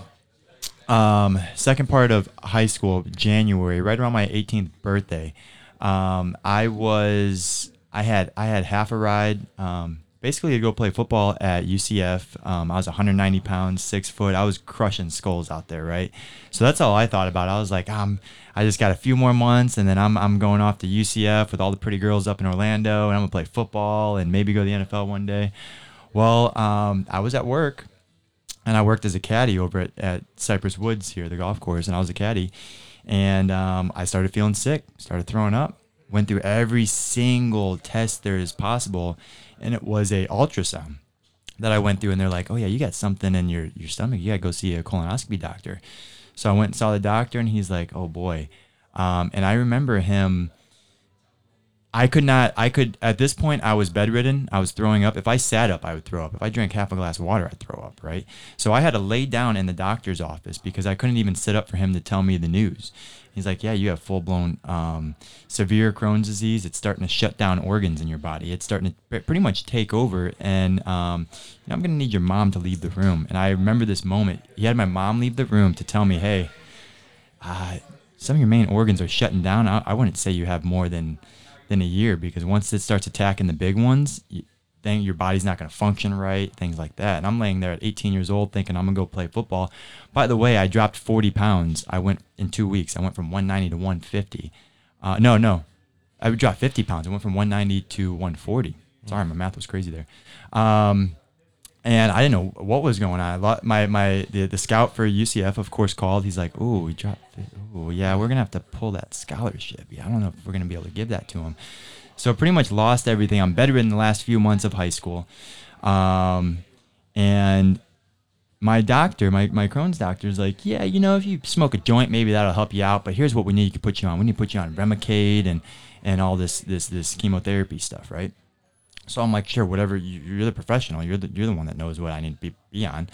um, second part of high school, January, right around my 18th birthday, um, I was I had I had half a ride. Um, basically to go play football at UCF. Um, I was 190 pounds, six foot. I was crushing skulls out there, right? So that's all I thought about. I was like, um, I just got a few more months, and then I'm I'm going off to UCF with all the pretty girls up in Orlando, and I'm gonna play football and maybe go to the NFL one day. Well, um, I was at work and I worked as a caddy over at, at Cypress Woods here, the golf course, and I was a caddy. And um, I started feeling sick, started throwing up, went through every single test there is possible, and it was a ultrasound that I went through, and they're like, "Oh yeah, you got something in your your stomach. You gotta go see a colonoscopy doctor." So I went and saw the doctor, and he's like, "Oh boy," um, and I remember him. I could not. I could at this point. I was bedridden. I was throwing up. If I sat up, I would throw up. If I drank half a glass of water, I'd throw up. Right. So I had to lay down in the doctor's office because I couldn't even sit up for him to tell me the news. He's like, "Yeah, you have full blown um, severe Crohn's disease. It's starting to shut down organs in your body. It's starting to pre- pretty much take over. And um, you know, I'm gonna need your mom to leave the room." And I remember this moment. He had my mom leave the room to tell me, "Hey, uh, some of your main organs are shutting down. I, I wouldn't say you have more than than a year because once it starts attacking the big ones, then your body's not going to function right, things like that. And I'm laying there at 18 years old thinking I'm gonna go play football. By the way, I dropped 40 pounds. I went in two weeks. I went from 190 to 150. Uh, no, no, I dropped 50 pounds. I went from 190 to 140. Sorry, my math was crazy there. Um, and I didn't know what was going on. My my the, the scout for UCF, of course, called. He's like, "Oh, we dropped. Oh, yeah, we're gonna have to pull that scholarship. Yeah, I don't know if we're gonna be able to give that to him." So pretty much lost everything. I'm bedridden the last few months of high school, um, and my doctor, my, my Crohn's doctor, is like, yeah, you know, if you smoke a joint, maybe that'll help you out. But here's what we need to put you on. We need to put you on Remicade and and all this this this chemotherapy stuff, right? So I'm like, sure, whatever. You, you're the professional. You're the you're the one that knows what I need to be, be on.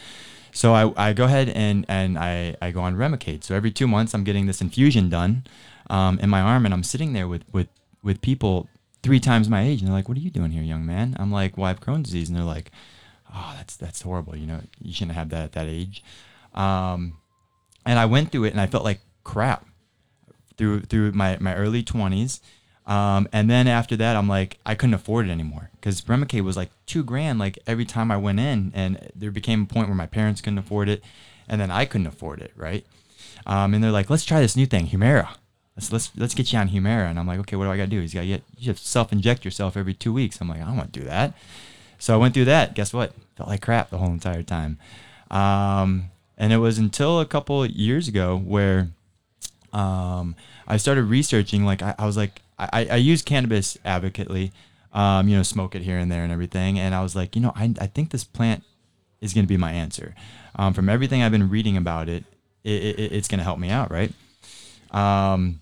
So I, I go ahead and and I, I go on Remicade. So every two months I'm getting this infusion done um, in my arm, and I'm sitting there with with with people three times my age, and they're like, "What are you doing here, young man?" I'm like, "Well, I have Crohn's disease," and they're like, "Oh, that's that's horrible. You know, you shouldn't have that at that age." Um, and I went through it, and I felt like crap through through my my early 20s. Um, and then after that, I'm like, I couldn't afford it anymore because Remicade was like two grand like every time I went in, and there became a point where my parents couldn't afford it, and then I couldn't afford it, right? Um, and they're like, let's try this new thing, Humira. Let's let's let's get you on Humira, and I'm like, okay, what do I got to do? He's got to get you have self inject yourself every two weeks. I'm like, I don't want to do that. So I went through that. Guess what? Felt like crap the whole entire time. Um, and it was until a couple years ago where um, I started researching. Like I, I was like, I, I use cannabis advocately, um, you know, smoke it here and there and everything. And I was like, you know, I, I think this plant is going to be my answer. Um, from everything I've been reading about it, it, it it's going to help me out, right? Um,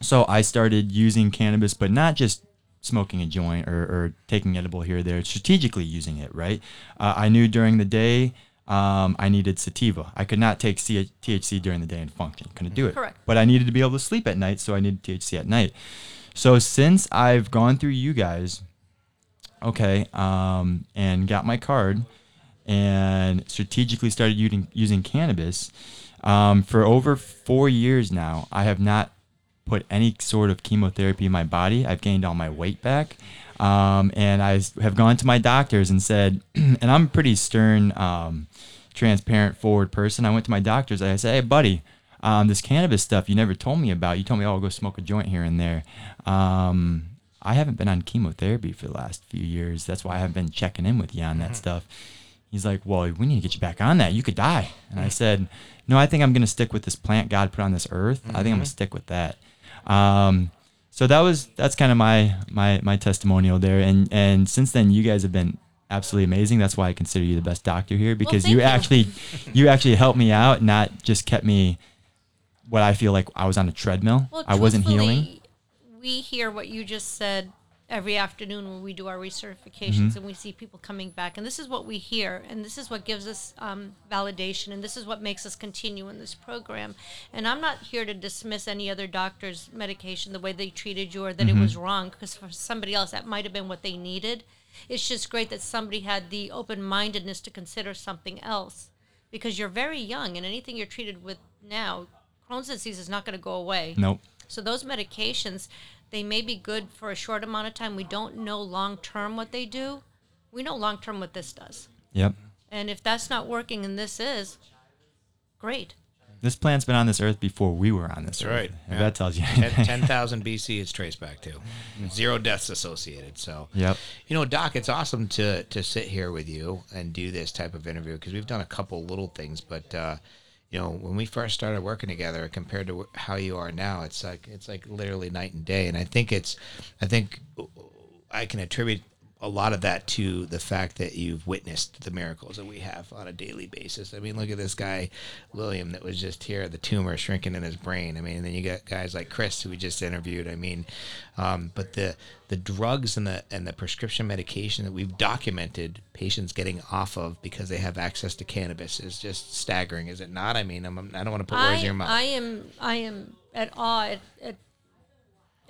so I started using cannabis, but not just smoking a joint or, or taking edible here or there, strategically using it, right? Uh, I knew during the day um, I needed sativa. I could not take C- THC during the day and function. Couldn't do it. Correct. But I needed to be able to sleep at night, so I needed THC at night. So since I've gone through you guys, okay, um, and got my card and strategically started using using cannabis um, for over four years now, I have not put any sort of chemotherapy in my body. I've gained all my weight back. Um, and I have gone to my doctors and said, and I'm a pretty stern, um, transparent, forward person. I went to my doctors. and I said, hey, buddy, um, this cannabis stuff you never told me about. You told me, oh, I'll go smoke a joint here and there. Um, I haven't been on chemotherapy for the last few years. That's why I haven't been checking in with you on that stuff. He's like, well, we need to get you back on that. You could die. And I said, no, I think I'm going to stick with this plant God put on this earth. I think I'm going to stick with that. Um, so that was that's kind of my my my testimonial there. And and since then, you guys have been absolutely amazing. That's why I consider you the best doctor here because thank you you. actually you actually helped me out, not just kept me what I feel like I was on a treadmill. Well, I wasn't healing. We hear what you just said every afternoon when we do our recertifications and we see people coming back. And this is what we hear, and this is what gives us um, validation, and this is what makes us continue in this program. And I'm not here to dismiss any other doctor's medication, the way they treated you, or that it was wrong, because for somebody else, that might have been what they needed. It's just great that somebody had the open mindedness to consider something else because you're very young, and anything you're treated with now, Crohn's disease is not going to go away. Nope. So those medications, they may be good for a short amount of time. We don't know long term what they do. We know long term what this does. Yep. And if that's not working and this is, great. This plant's been on this earth before we were on this earth. right, If yeah. that tells you Ten- 10,000 BC is traced back to. Zero deaths associated. So, Yep. you know, Doc, it's awesome to to sit here with you and do this type of interview because we've done a couple little things, but uh, you know, when we first started working together compared to how you are now, it's like it's like literally night and day. And I think it's, I think I can attribute a lot of that to the fact that you've witnessed the miracles that we have on a daily basis. I mean, look at this guy, William, that was just here, the tumor shrinking in his brain. I mean, and then you got guys like Chris, who we just interviewed. I mean, um, but the the drugs and the and the prescription medication that we've documented patients getting off of because they have access to cannabis is just staggering, is it not? I mean, I'm, I don't want to put words I, in your mouth. I am I am at awe at, at,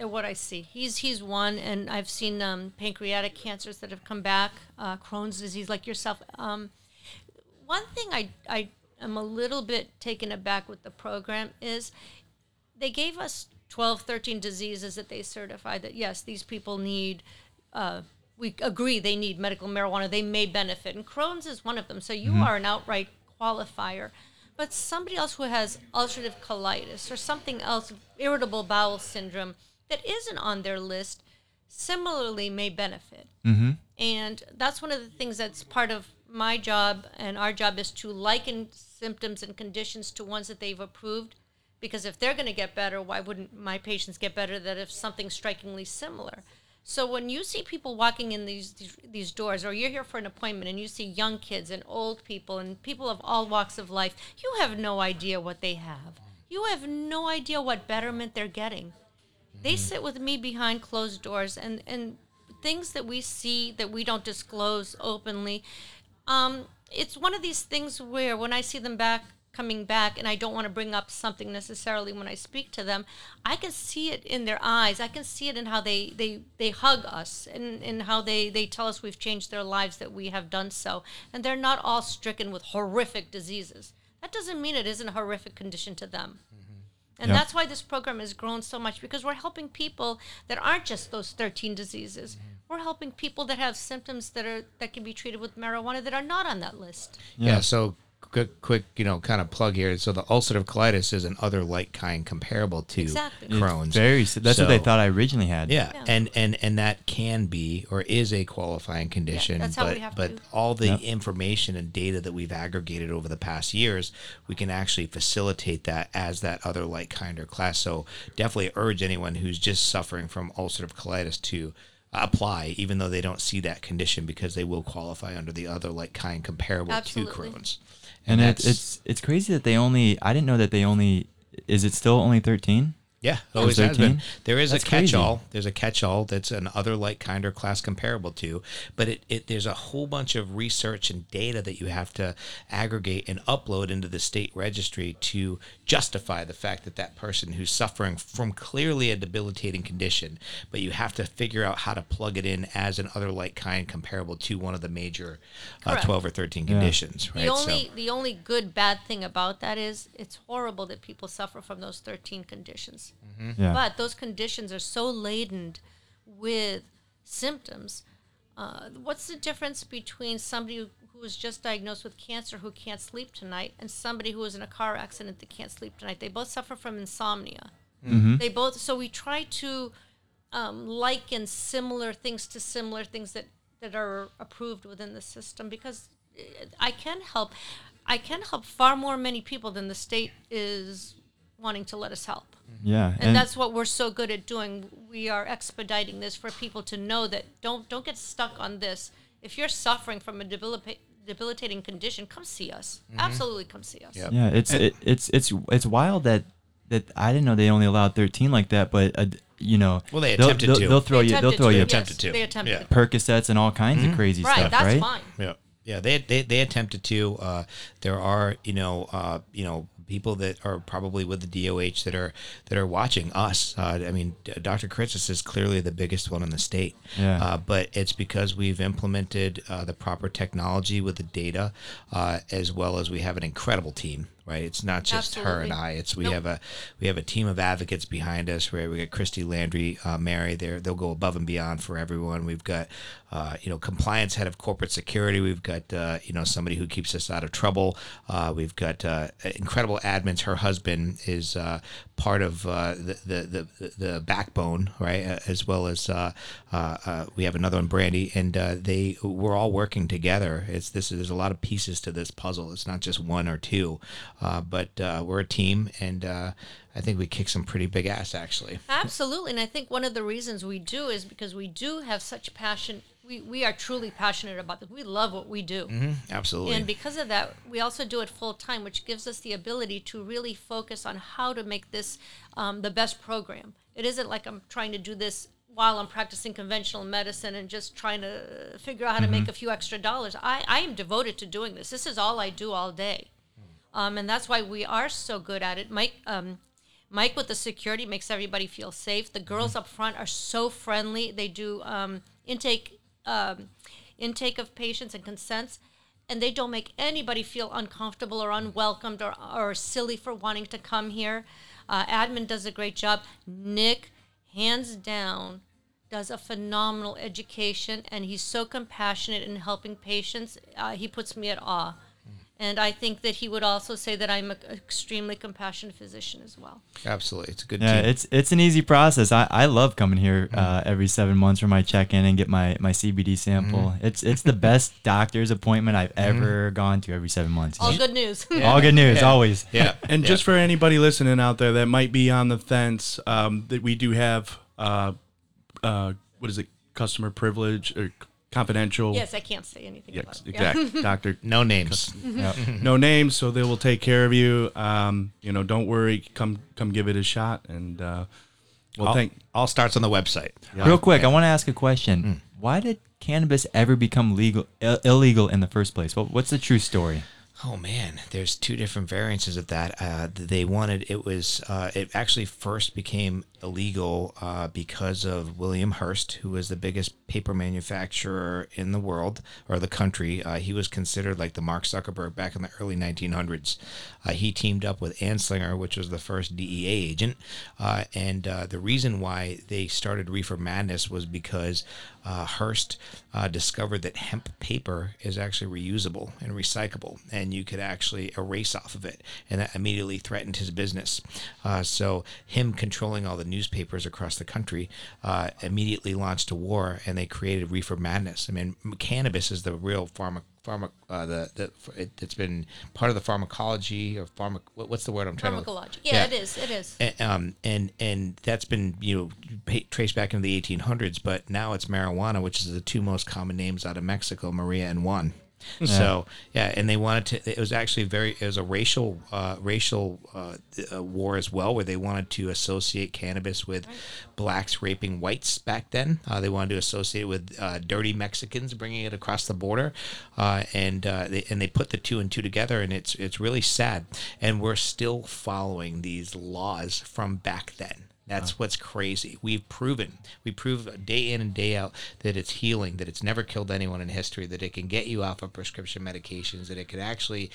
at what I see. He's he's one, and I've seen um, pancreatic cancers that have come back, uh, Crohn's disease, like yourself. Um, one thing I I am a little bit taken aback with the program is they gave us 12, 13 diseases that they certified that yes, these people need. Uh, we agree they need medical marijuana. They may benefit, and Crohn's is one of them. So you are an outright qualifier. But somebody else who has ulcerative colitis or something else, irritable bowel syndrome, that isn't on their list, similarly may benefit. Mm-hmm. And that's one of the things that's part of my job and our job is to liken symptoms and conditions to ones that they've approved. Because if they're going to get better, why wouldn't my patients get better? That if something's strikingly similar. So when you see people walking in these, these these doors, or you're here for an appointment and you see young kids and old people and people of all walks of life, you have no idea what they have. You have no idea what betterment they're getting. They sit with me behind closed doors, and and things that we see that we don't disclose openly. Um, it's one of these things where when I see them back coming back and I don't want to bring up something necessarily when I speak to them, I can see it in their eyes. I can see it in how they they, they hug us and, and how they, they tell us we've changed their lives that we have done so. And they're not all stricken with horrific diseases. That doesn't mean it isn't a horrific condition to them. And Yep. that's why this program has grown so much because we're helping people that aren't just those 13 diseases. Mm-hmm. We're helping people that have symptoms that are that can be treated with marijuana that are not on that list. Yeah. so quick, quick, you know, kind of plug here. So the ulcerative colitis is an other like kind comparable to Exactly. It's Crohn's. Very. s- That's what they thought I originally had. Yeah, Yeah. and and and that can be or is a qualifying condition. that's how but we have but to- all the Yep. information and data that we've aggregated over the past years, we can actually facilitate that as that other like kind or class. So definitely urge anyone who's just suffering from ulcerative colitis to apply, even though they don't see that condition, because they will qualify under the other like kind comparable Absolutely. to Crohn's. And, that's- it's it's it's crazy that they only. I didn't know that they only. Is it still only thirteen? Yeah, Or always has been. There is That's a catch-all. There's a catch-all that's an other like kind or class comparable to, but it, it there's a whole bunch of research and data that you have to aggregate and upload into the state registry to justify the fact that that person who's suffering from clearly a debilitating condition, but you have to figure out how to plug it in as an other like kind comparable to one of the major uh, 12 or 13 conditions, right? The only the only good bad thing about that is it's horrible that people suffer from those 13 conditions. Yeah. But those conditions are so laden with symptoms. Uh, what's the difference between somebody who, who is just diagnosed with cancer who can't sleep tonight and somebody who is in a car accident that can't sleep tonight? They both suffer from insomnia. They both. So we try to um, liken similar things to similar things that that are approved within the system because uh, I can help. I can help far more many people than the state is wanting to let us help. yeah. And, that's what we're so good at doing. We are expediting this for people to know that don't don't get stuck on this. If you're suffering from a debilita- debilitating condition, come see us. Absolutely, come see us. Yep. Yeah, it's it, it's it's it's wild that that I didn't know they only allowed 13 like that, but uh, you know, Well, they they'll, attempted they'll, to. They'll throw They you. They'll throw to, you yes, Attempted to. They attempted Yeah. to. Percocets and all kinds of crazy Right, stuff, that's right? fine. Yeah, yeah. They they, they attempted to. Uh, there are you know uh, you know people that are probably with the DOH that are that are watching us. Uh, I mean, Dr. Kyritsis is clearly the biggest one in the state. Yeah. Uh, but it's because we've implemented uh, the proper technology with the data, uh, as well as we have an incredible team. Right, it's not just her and I. It's we Nope. have a we have a team of advocates behind us. Right, we got Christy Landry, uh, Mary. There, they'll go above and beyond for everyone. We've got, uh, you know, compliance head of corporate security. We've got, uh, you know, somebody who keeps us out of trouble. Uh, we've got uh, incredible admins. Her husband is uh, part of uh, the, the the the backbone, right, as well as uh, uh, uh, we have another one, Brandy, and uh, they we're all working together. It's this. There's a lot of pieces to this puzzle. It's not just one or two, uh, but uh, we're a team, and uh, I think we kick some pretty big ass, actually. Absolutely, and I think one of the reasons we do is because we do have such passion. We, we are truly passionate about this. We love what we do. Absolutely. And because of that, we also do it full time, which gives us the ability to really focus on how to make this um, the best program. It isn't like I'm trying to do this while I'm practicing conventional medicine and just trying to figure out how to make a few extra dollars. I, I am devoted to doing this. This is all I do all day. Um, and that's why we are so good at it. Mike, um, Mike with the security makes everybody feel safe. The girls up front are so friendly. They do um, intake um, intake of patients and consents, and they don't make anybody feel uncomfortable or unwelcomed or, or silly for wanting to come here. Uh, admin does a great job. Nick, hands down, does a phenomenal education, and he's so compassionate in helping patients. Uh, he puts me at awe. And I think that he would also say that I'm an extremely compassionate physician as well. Absolutely, it's a good Yeah, team. it's it's an easy process. I, I love coming here Mm-hmm. uh, every seven months for my check in and get my, my CBD sample. Mm-hmm. It's it's the best doctor's appointment I've ever gone to every seven months. All good news. All good news, Yeah. always. yeah, And just for anybody listening out there that might be on the fence, um, that we do have, uh, uh, what is it, customer privilege or confidential? yes, I can't say anything about Yes, it. Yeah. Doctor, no names. Yeah. no names, so they will take care of you. Um, you know, don't worry. Come, come, give it a shot. And uh, well, all, thank. all starts on the website. Real quick, I want to ask a question. Mm. Why did cannabis ever become legal Ill- illegal in the first place? What, what's the true story? Oh man, there's two different variances of that. Uh, they wanted it was uh, it actually first became illegal uh, because of William Hearst, who was the biggest paper manufacturer in the world or the country. Uh, he was considered like the Mark Zuckerberg back in the early 1900s. Uh, he teamed up with Anslinger, which was the first DEA agent, uh, and uh, the reason why they started Reefer Madness was because uh, Hearst uh, discovered that hemp paper is actually reusable and recyclable, and you could actually erase off of it, and that immediately threatened his business. Uh, so him controlling all the newspapers across the country immediately launched a war, and they created Reefer Madness. I mean, cannabis is the real pharma. Pharma, uh, the the it, it's been part of the pharmacology or pharma. What, what's the word I'm trying to? Pharmacology. Yeah, it is. It is. And, um, and and that's been you know traced back into the 1800s, but now it's marijuana, which is the two most common names out of Mexico, Maria and Juan. So yeah, and they wanted to. It was actually very. It was a racial uh, racial uh, uh, war as well, where they wanted to associate cannabis with blacks raping whites back then. Uh, they wanted to associate it with uh, dirty Mexicans bringing it across the border, uh, and they, and they put the two and two together, and it's it's really sad. And we're still following these laws from back then. That's what's crazy. We've proven, we prove day in and day out that it's healing, that it's never killed anyone in history, that it can get you off of prescription medications, that it could actually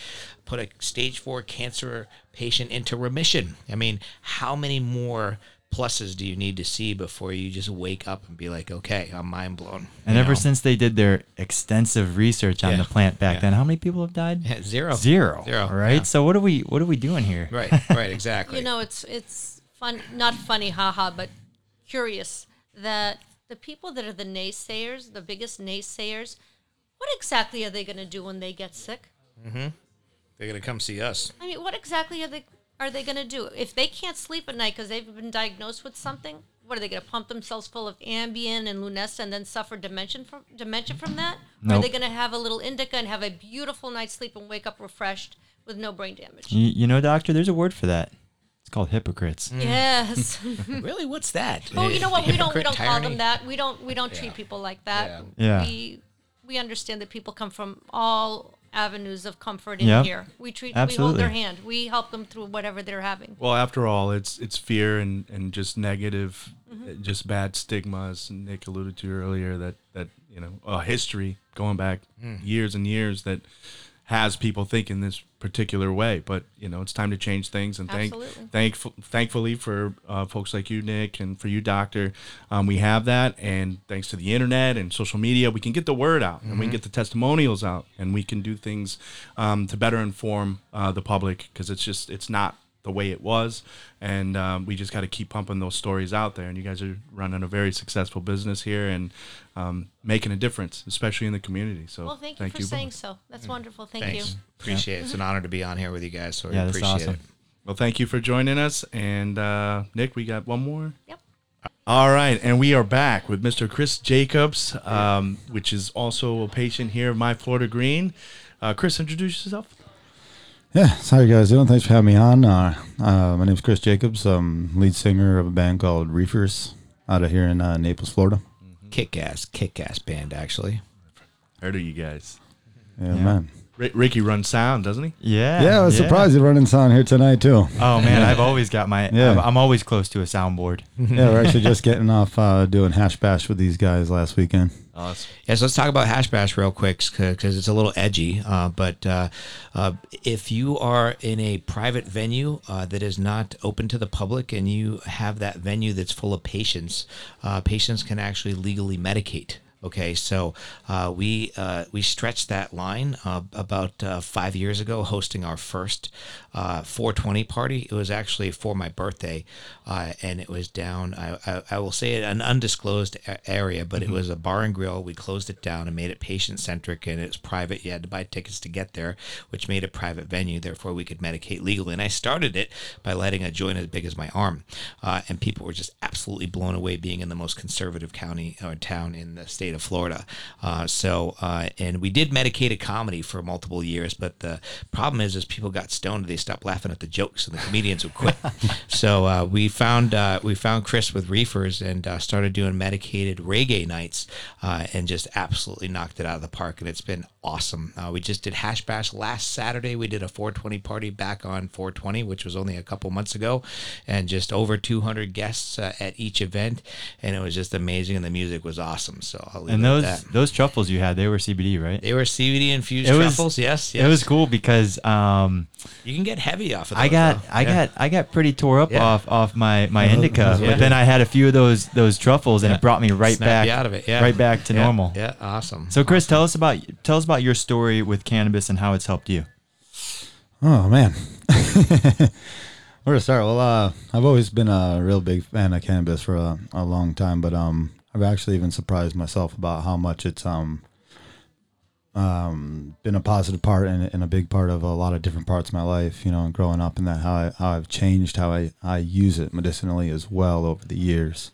put a stage four cancer patient into remission. I mean, how many more pluses do you need to see before you just wake up and be like, okay, I'm mind blown? And ever know? since they did their extensive research on Yeah. the plant back Yeah. then, how many people have died? Yeah, zero. Zero. Zero, All right. yeah. So what are we what are we doing here? Right, right, exactly. You know, it's it's fun, not funny, haha, but curious that the people that are the naysayers, the biggest naysayers, what exactly are they going to do when they get sick? Mm-hmm. they're gonna come see us. I mean, what exactly are they are they going to do if they can't sleep at night because they've been diagnosed with something? What are they going to pump themselves full of Ambien and Lunesta and then suffer dementia from dementia from that? Or are they going to have a little indica and have a beautiful night's sleep and wake up refreshed with no brain damage? You, you know, doctor, there's a word for that. It's called hypocrites. Yes. really, what's that? oh, you know what? We don't we don't call them that. We don't we don't treat Yeah. people like that. Yeah. We we understand that people come from all avenues of comfort in Yep. here. We treat we hold their hand. We help them through whatever they're having. Well, after all, it's it's fear and, and just negative, Mm-hmm. uh, just bad stigmas. Nick alluded to earlier that that you know a history going back years and years that has people thinking this particular way. But you know, it's time to change things. And thank Absolutely. thankful thankfully for uh, folks like you, Nick, and for you, Doctor, um, we have that. And thanks to the internet and social media, we can get the word out and we can get the testimonials out, and we can do things um, to better inform uh, the public because it's just it's not the way it was, and um, we just got to keep pumping those stories out there. And you guys are running a very successful business here and um, making a difference, especially in the community. So Well, thank you for saying both. so. That's wonderful. Thank Thanks. you. Appreciate it. It's an honor to be on here with you guys. So Yeah, I that's appreciate awesome. it. Well, thank you for joining us, and uh, Nick, we got one more. Yep. All right, and we are back with Mr. Chris Jacobs, um, which is also a patient here of My Florida Green. Uh, Chris, introduce yourself. Yeah, so how you guys doing? Thanks for having me on. Uh, uh, my name's Chris Jacobs. I'm lead singer of a band called Reefers out of here in uh, Naples, Florida. Kick ass, kick ass band, actually. Heard of you guys. Yeah, man. Ri Ricky runs sound, doesn't he? Yeah. Yeah, I was surprised you're running sound here tonight too. Oh man, I've always got my. Yeah. I'm, I'm always close to a soundboard. yeah, we're actually just getting off uh, doing hash bash with these guys last weekend. Awesome. Yeah, so let's talk about Hash Bash real quick because it's a little edgy. Uh, but uh, uh, if you are in a private venue uh, that is not open to the public and you have that venue that's full of patients, uh, patients can actually legally medicate. Okay, so uh, we uh, we stretched that line uh, about uh, five years ago, hosting our first uh, 420 party. It was actually for my birthday, uh, and it was down. I, I, I will say it an undisclosed a- area, but it was a bar and grill. We closed it down and made it patient centric, and it was private. You had to buy tickets to get there, which made a private venue. Therefore, we could medicate legally. And I started it by lighting a joint as big as my arm, uh, and people were just absolutely blown away being in the most conservative county or town in the state of Florida. Uh, so, uh, and we did medicated comedy for multiple years, but the problem is, is people got stoned, they stopped laughing at the jokes, and the comedians would quit. so uh, we found uh, we found Chris with Reefers and uh, started doing medicated reggae nights, uh, and just absolutely knocked it out of the park, and it's been awesome. Uh, we just did Hash Bash last Saturday. We did a 420 party back on 420, which was only a couple months ago, and just over 200 guests uh, at each event, and it was just amazing, and the music was awesome. So I'll And those that. those truffles you had, they were CBD, right? They were CBD infused It was- truffles. Yes, yes. It was cool because um, You can get heavy off of those. I got though. I Yeah. got I got pretty tore up Yeah. off off my my indica, yeah. but then I had a few of those those truffles, and Yeah. it brought me right Snap back out of it. Yeah. right back to Yeah. normal. Yeah, awesome. So Chris, tell us about tell us about your story with cannabis and how it's helped you. Oh man, where to start? Well, uh, I've always been a real big fan of cannabis for a, a long time, but um, I've actually even surprised myself about how much it's um, um, been a positive part and, and a big part of a lot of different parts of my life. You know, and growing up and that how I, how I've changed how I I use it medicinally as well over the years.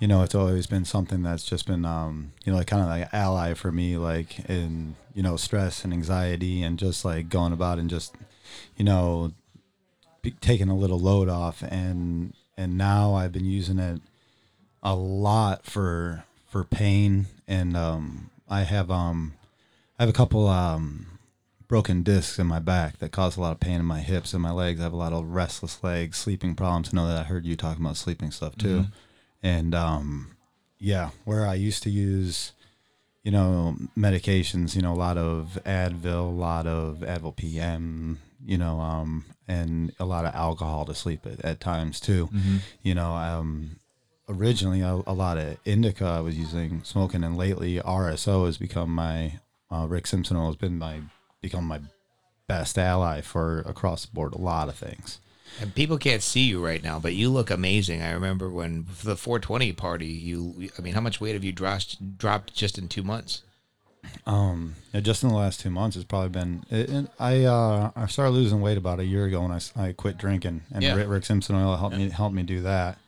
You know, it's always been something that's just been, um, you know, like kind of like ally for me, like in, you know, stress and anxiety and just like going about and just, you know, taking a little load off. And, and now I've been using it a lot for, for pain. And, um, I have, um, I have a couple, um, broken discs in my back that cause a lot of pain in my hips and my legs. I have a lot of restless legs, sleeping problems. I know that I heard you talking about sleeping stuff too. And um, yeah, where I used to use, you know, medications, you know, a lot of Advil, a lot of Advil PM, you know, um, and a lot of alcohol to sleep at, at times too. You know, um, originally a, a lot of indica I was using, smoking, and lately RSO has become my uh, Rick Simpson oil has been my become my best ally for across the board a lot of things. And people can't see you right now, but you look amazing. I remember when the 420 party, you. I mean, how much weight have you dropped dropped just in two months? Um, just in the last two months, it's probably been. It, I uh, I started losing weight about a year ago when I, I quit drinking, and Yeah. Rick, Rick Simpson oil helped me helped me do that.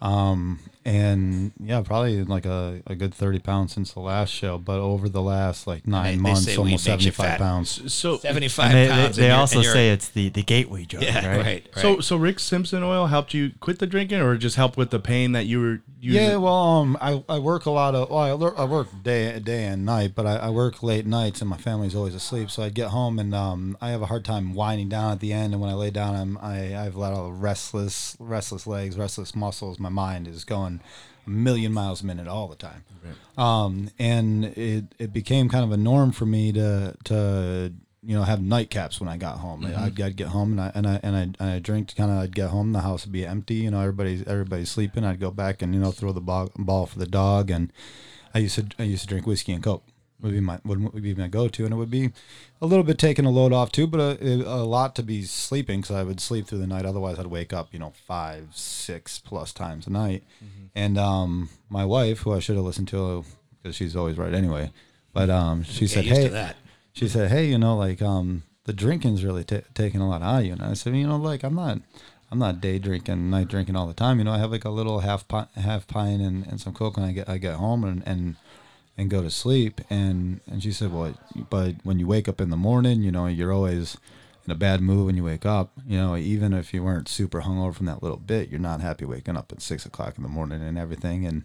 Um, and yeah, probably like a, a good 30 pounds since the last show, but over the last like nine they months, say almost 75 pounds. So Seventy-five And they, they, pounds. they and you're- also say it's the, the gateway drug, yeah, right? right. right. So, so Rick Simpson oil helped you quit the drinking, or just help with the pain that you were using? Yeah, well, um, I, I work a lot of well, I, lear- I work day day and night, but I, I work late nights and my family's always asleep. So I'd get home and um, I have a hard time winding down at the end. And when I lay down, I'm I, I have a lot of restless restless legs, restless muscles. My mind is going a million miles a minute all the time. Um, and it it became kind of a norm for me to to you know have nightcaps when I got home. I'd, I'd get home and I and I and I and I drink kind of. I'd get home, the house would be empty. You know, everybody's everybody's sleeping. I'd go back and you know throw the ball, ball for the dog. And I used to I used to drink whiskey and coke. Would be my would be my go to, and it would be a little bit taking a load off too, but a, a lot to be sleeping because I would sleep through the night. Otherwise, I'd wake up you know five six plus times a night. And um, my wife, who I should have listened to because she's always right anyway, but um, she said, "Hey, that. she said, "Hey, you know, like um, the drinking's really ta taking a lot out of you." And I said, "You know, like I'm not, I'm not day drinking, night drinking all the time. You know, I have like a little half pint, half pint and, and some coke when I get I get home and and and go to sleep." And and she said, "Well, but when you wake up in the morning, you know, you're always." In a bad mood when you wake up, you know, even if you weren't super hungover from that little bit, you're not happy waking up at six o'clock in the morning and everything. And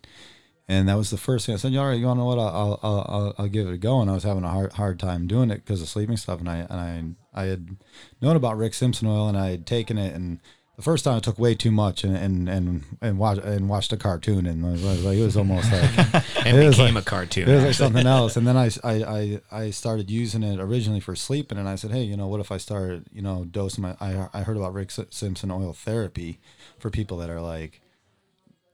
and that was the first thing I said. All right, you want to know what? I'll, I'll, I'll, I'll give it a go. And I was having a hard, hard time doing it because of sleeping stuff. And I, and I, I had known about Rick Simpson oil, and I had taken it. And the first time I took way too much, and and and and watched and watched a cartoon, and it was like it was almost like and it became like- a cartoon. it was like something else. And then I, I, I, I started using it originally for sleeping, and I said, hey, you know, what if I started, you know, dosing my? I, I heard about Rick Simpson oil therapy for people that are like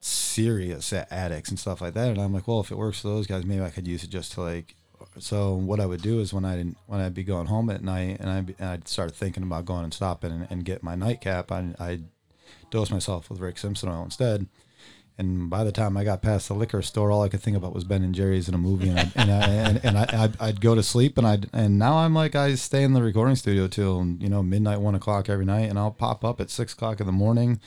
serious addicts and stuff like that. And I'm like, well, if it works for those guys, maybe I could use it just to like. So what I would do is when I didn't, when I'd be going home at night and I'd, be, and I'd start thinking about going and stopping and, and get my nightcap, I'd, I'd dose myself with Rick Simpson oil instead. And by the time I got past the liquor store, all I could think about was Ben and Jerry's in a movie, and I, and I, and, and I, I'd, I'd go to sleep, and I and now I'm like I stay in the recording studio till you know midnight, one o'clock every night, and I'll pop up at six o'clock in the morning,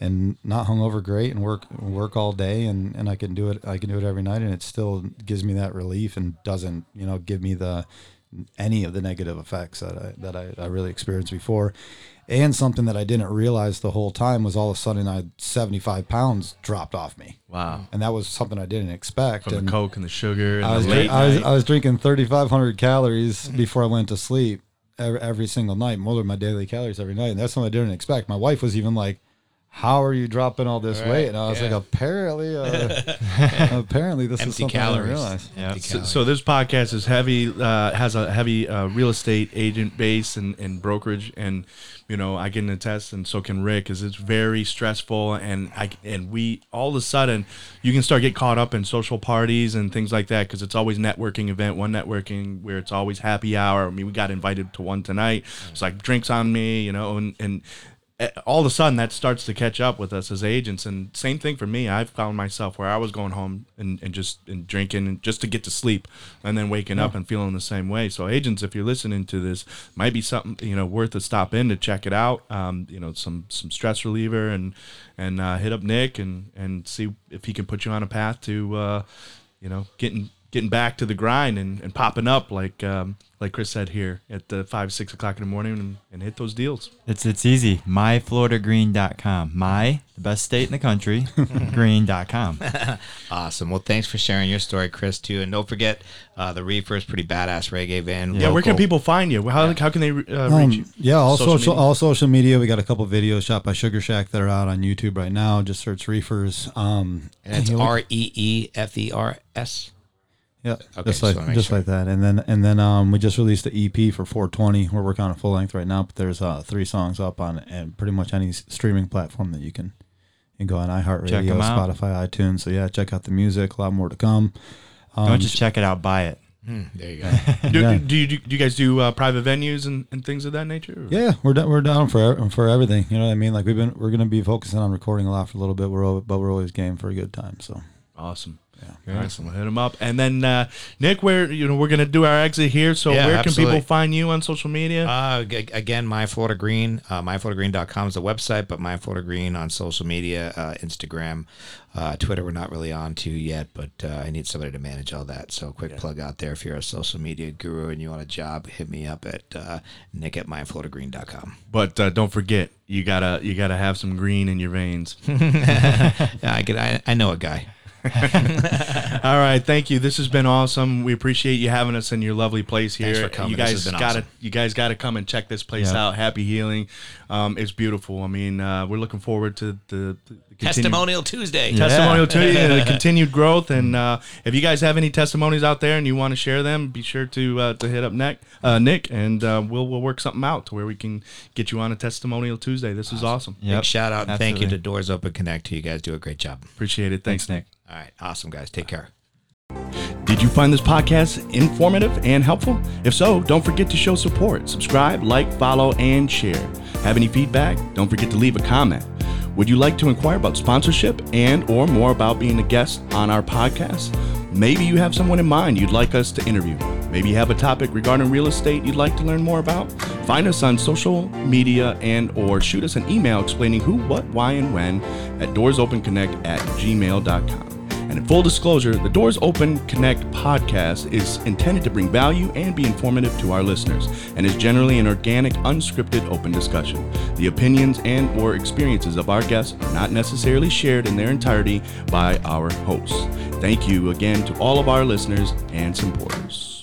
and not hungover great, and work work all day, and, and I can do it I can do it every night, and it still gives me that relief and doesn't you know give me the any of the negative effects that I that I, I really experienced before. And something that I didn't realize the whole time was all of a sudden I 75 pounds dropped off me. Wow. And that was something I didn't expect. From and the coke and the sugar and I was, the I was. I was drinking 3,500 calories before I went to sleep every, every single night, more than my daily calories every night. And that's something I didn't expect. My wife was even like, how are you dropping all this weight? And I was yeah. like, apparently, uh, apparently this is Empty something I calories. didn't realize. Yeah. Empty So, calories. so this podcast is heavy, uh, has a heavy uh, real estate agent base and, and brokerage, and you know I can attest, and so can Rick, is it's very stressful, and I and we all of a sudden you can start get caught up in social parties and things like that because it's always networking event, one networking where it's always happy hour. I mean, we got invited to one tonight. It's like drinks on me, you know, and and all of a sudden that starts to catch up with us as agents. And same thing for me. I've found myself where i was going home and, and just and drinking and just to get to sleep and then waking up and feeling the same way. So agents if you're listening to this might be something you know worth a stop in to check it out. Um, you know some some stress reliever and and uh, hit up nick and and see if he can put you on a path to uh, you know getting getting back to the grind and, and popping up like um, like Chris said here at the five six o'clock in the morning and, and hit those deals. It's it's easy. MyFloridaGreen.com. My, the best state in the country, green.com. Awesome. Well, thanks for sharing your story, Chris, too. And don't forget, uh, the Reefer is pretty badass reggae van. Yeah, where can people find you? How, how can they uh, Um, reach you? yeah, all Social social, all social media. We got a couple videos shot by Sugar Shack that are out on YouTube right now. Just search Reefers. Um, And it's R E E F E R S. Yeah, Okay, just just like wanna just sure. like that, and then and then um, we just released the EP for 420. We're working on a full length right now, but there's uh, three songs up on and pretty much any streaming platform that you can. You can go on Check iHeartRadio, 'em out. Spotify, iTunes. So yeah, check out the music. A lot more to come. Um, Don't just check it out, buy it. Hmm, there you go. Do, yeah. do, you, do you guys do uh, private venues and, and things of that nature? or- Yeah, we're down, we're down for for everything. You know what I mean? Like we've been we're gonna be focusing on recording a lot for a little bit. We're but we're always game for a good time. So Awesome. Excellent. Hit them up. And then uh, Nick, where you know we're gonna do our exit here. So Yeah, where can people find you on social media? Uh, g- again, My Florida Green, uh, myfloridagreen.com is the website, but My Florida Green on social media, uh, Instagram, uh, Twitter, we're not really on to yet, but uh, I need somebody to manage all that. So, quick plug out there if you're a social media guru and you want a job, hit me up at uh, nick at myfloridagreen.com. but uh, don't forget, you gotta you gotta have some green in your veins. Yeah, I, get, I, I know a guy. All right, thank you. This has been awesome. We appreciate you having us in your lovely place here. Thanks for coming. You guys gotta awesome. you guys gotta come and check this place Yeah. out. Happy Healing, um, it's beautiful. I mean, uh, we're looking forward to the, the Testimonial Tuesday. testimonial Tuesday you and the continued growth. And uh, if you guys have any testimonies out there and you want to share them, be sure to uh, to hit up Nick, uh, Nick, and uh, we'll we'll work something out to where we can get you on a testimonial Tuesday. This is awesome. Yep. Big shout out and thank you to Doors Open Connect. You guys do a great job. Appreciate it. Thanks, Thanks, Nick. All right. Awesome, guys. Take care. Did you find this podcast informative and helpful? If so, don't forget to show support. Subscribe, like, follow, and share. Have any feedback? Don't forget to leave a comment. Would you like to inquire about sponsorship and or more about being a guest on our podcast? Maybe you have someone in mind you'd like us to interview. Maybe you have a topic regarding real estate you'd like to learn more about? Find us on social media and or shoot us an email explaining who, what, why, and when at doorsopenconnect at gmail.com. And in full disclosure, the Doors Open Connect podcast is intended to bring value and be informative to our listeners and is generally an organic, unscripted, open discussion. The opinions and or experiences of our guests are not necessarily shared in their entirety by our hosts. Thank you again to all of our listeners and supporters.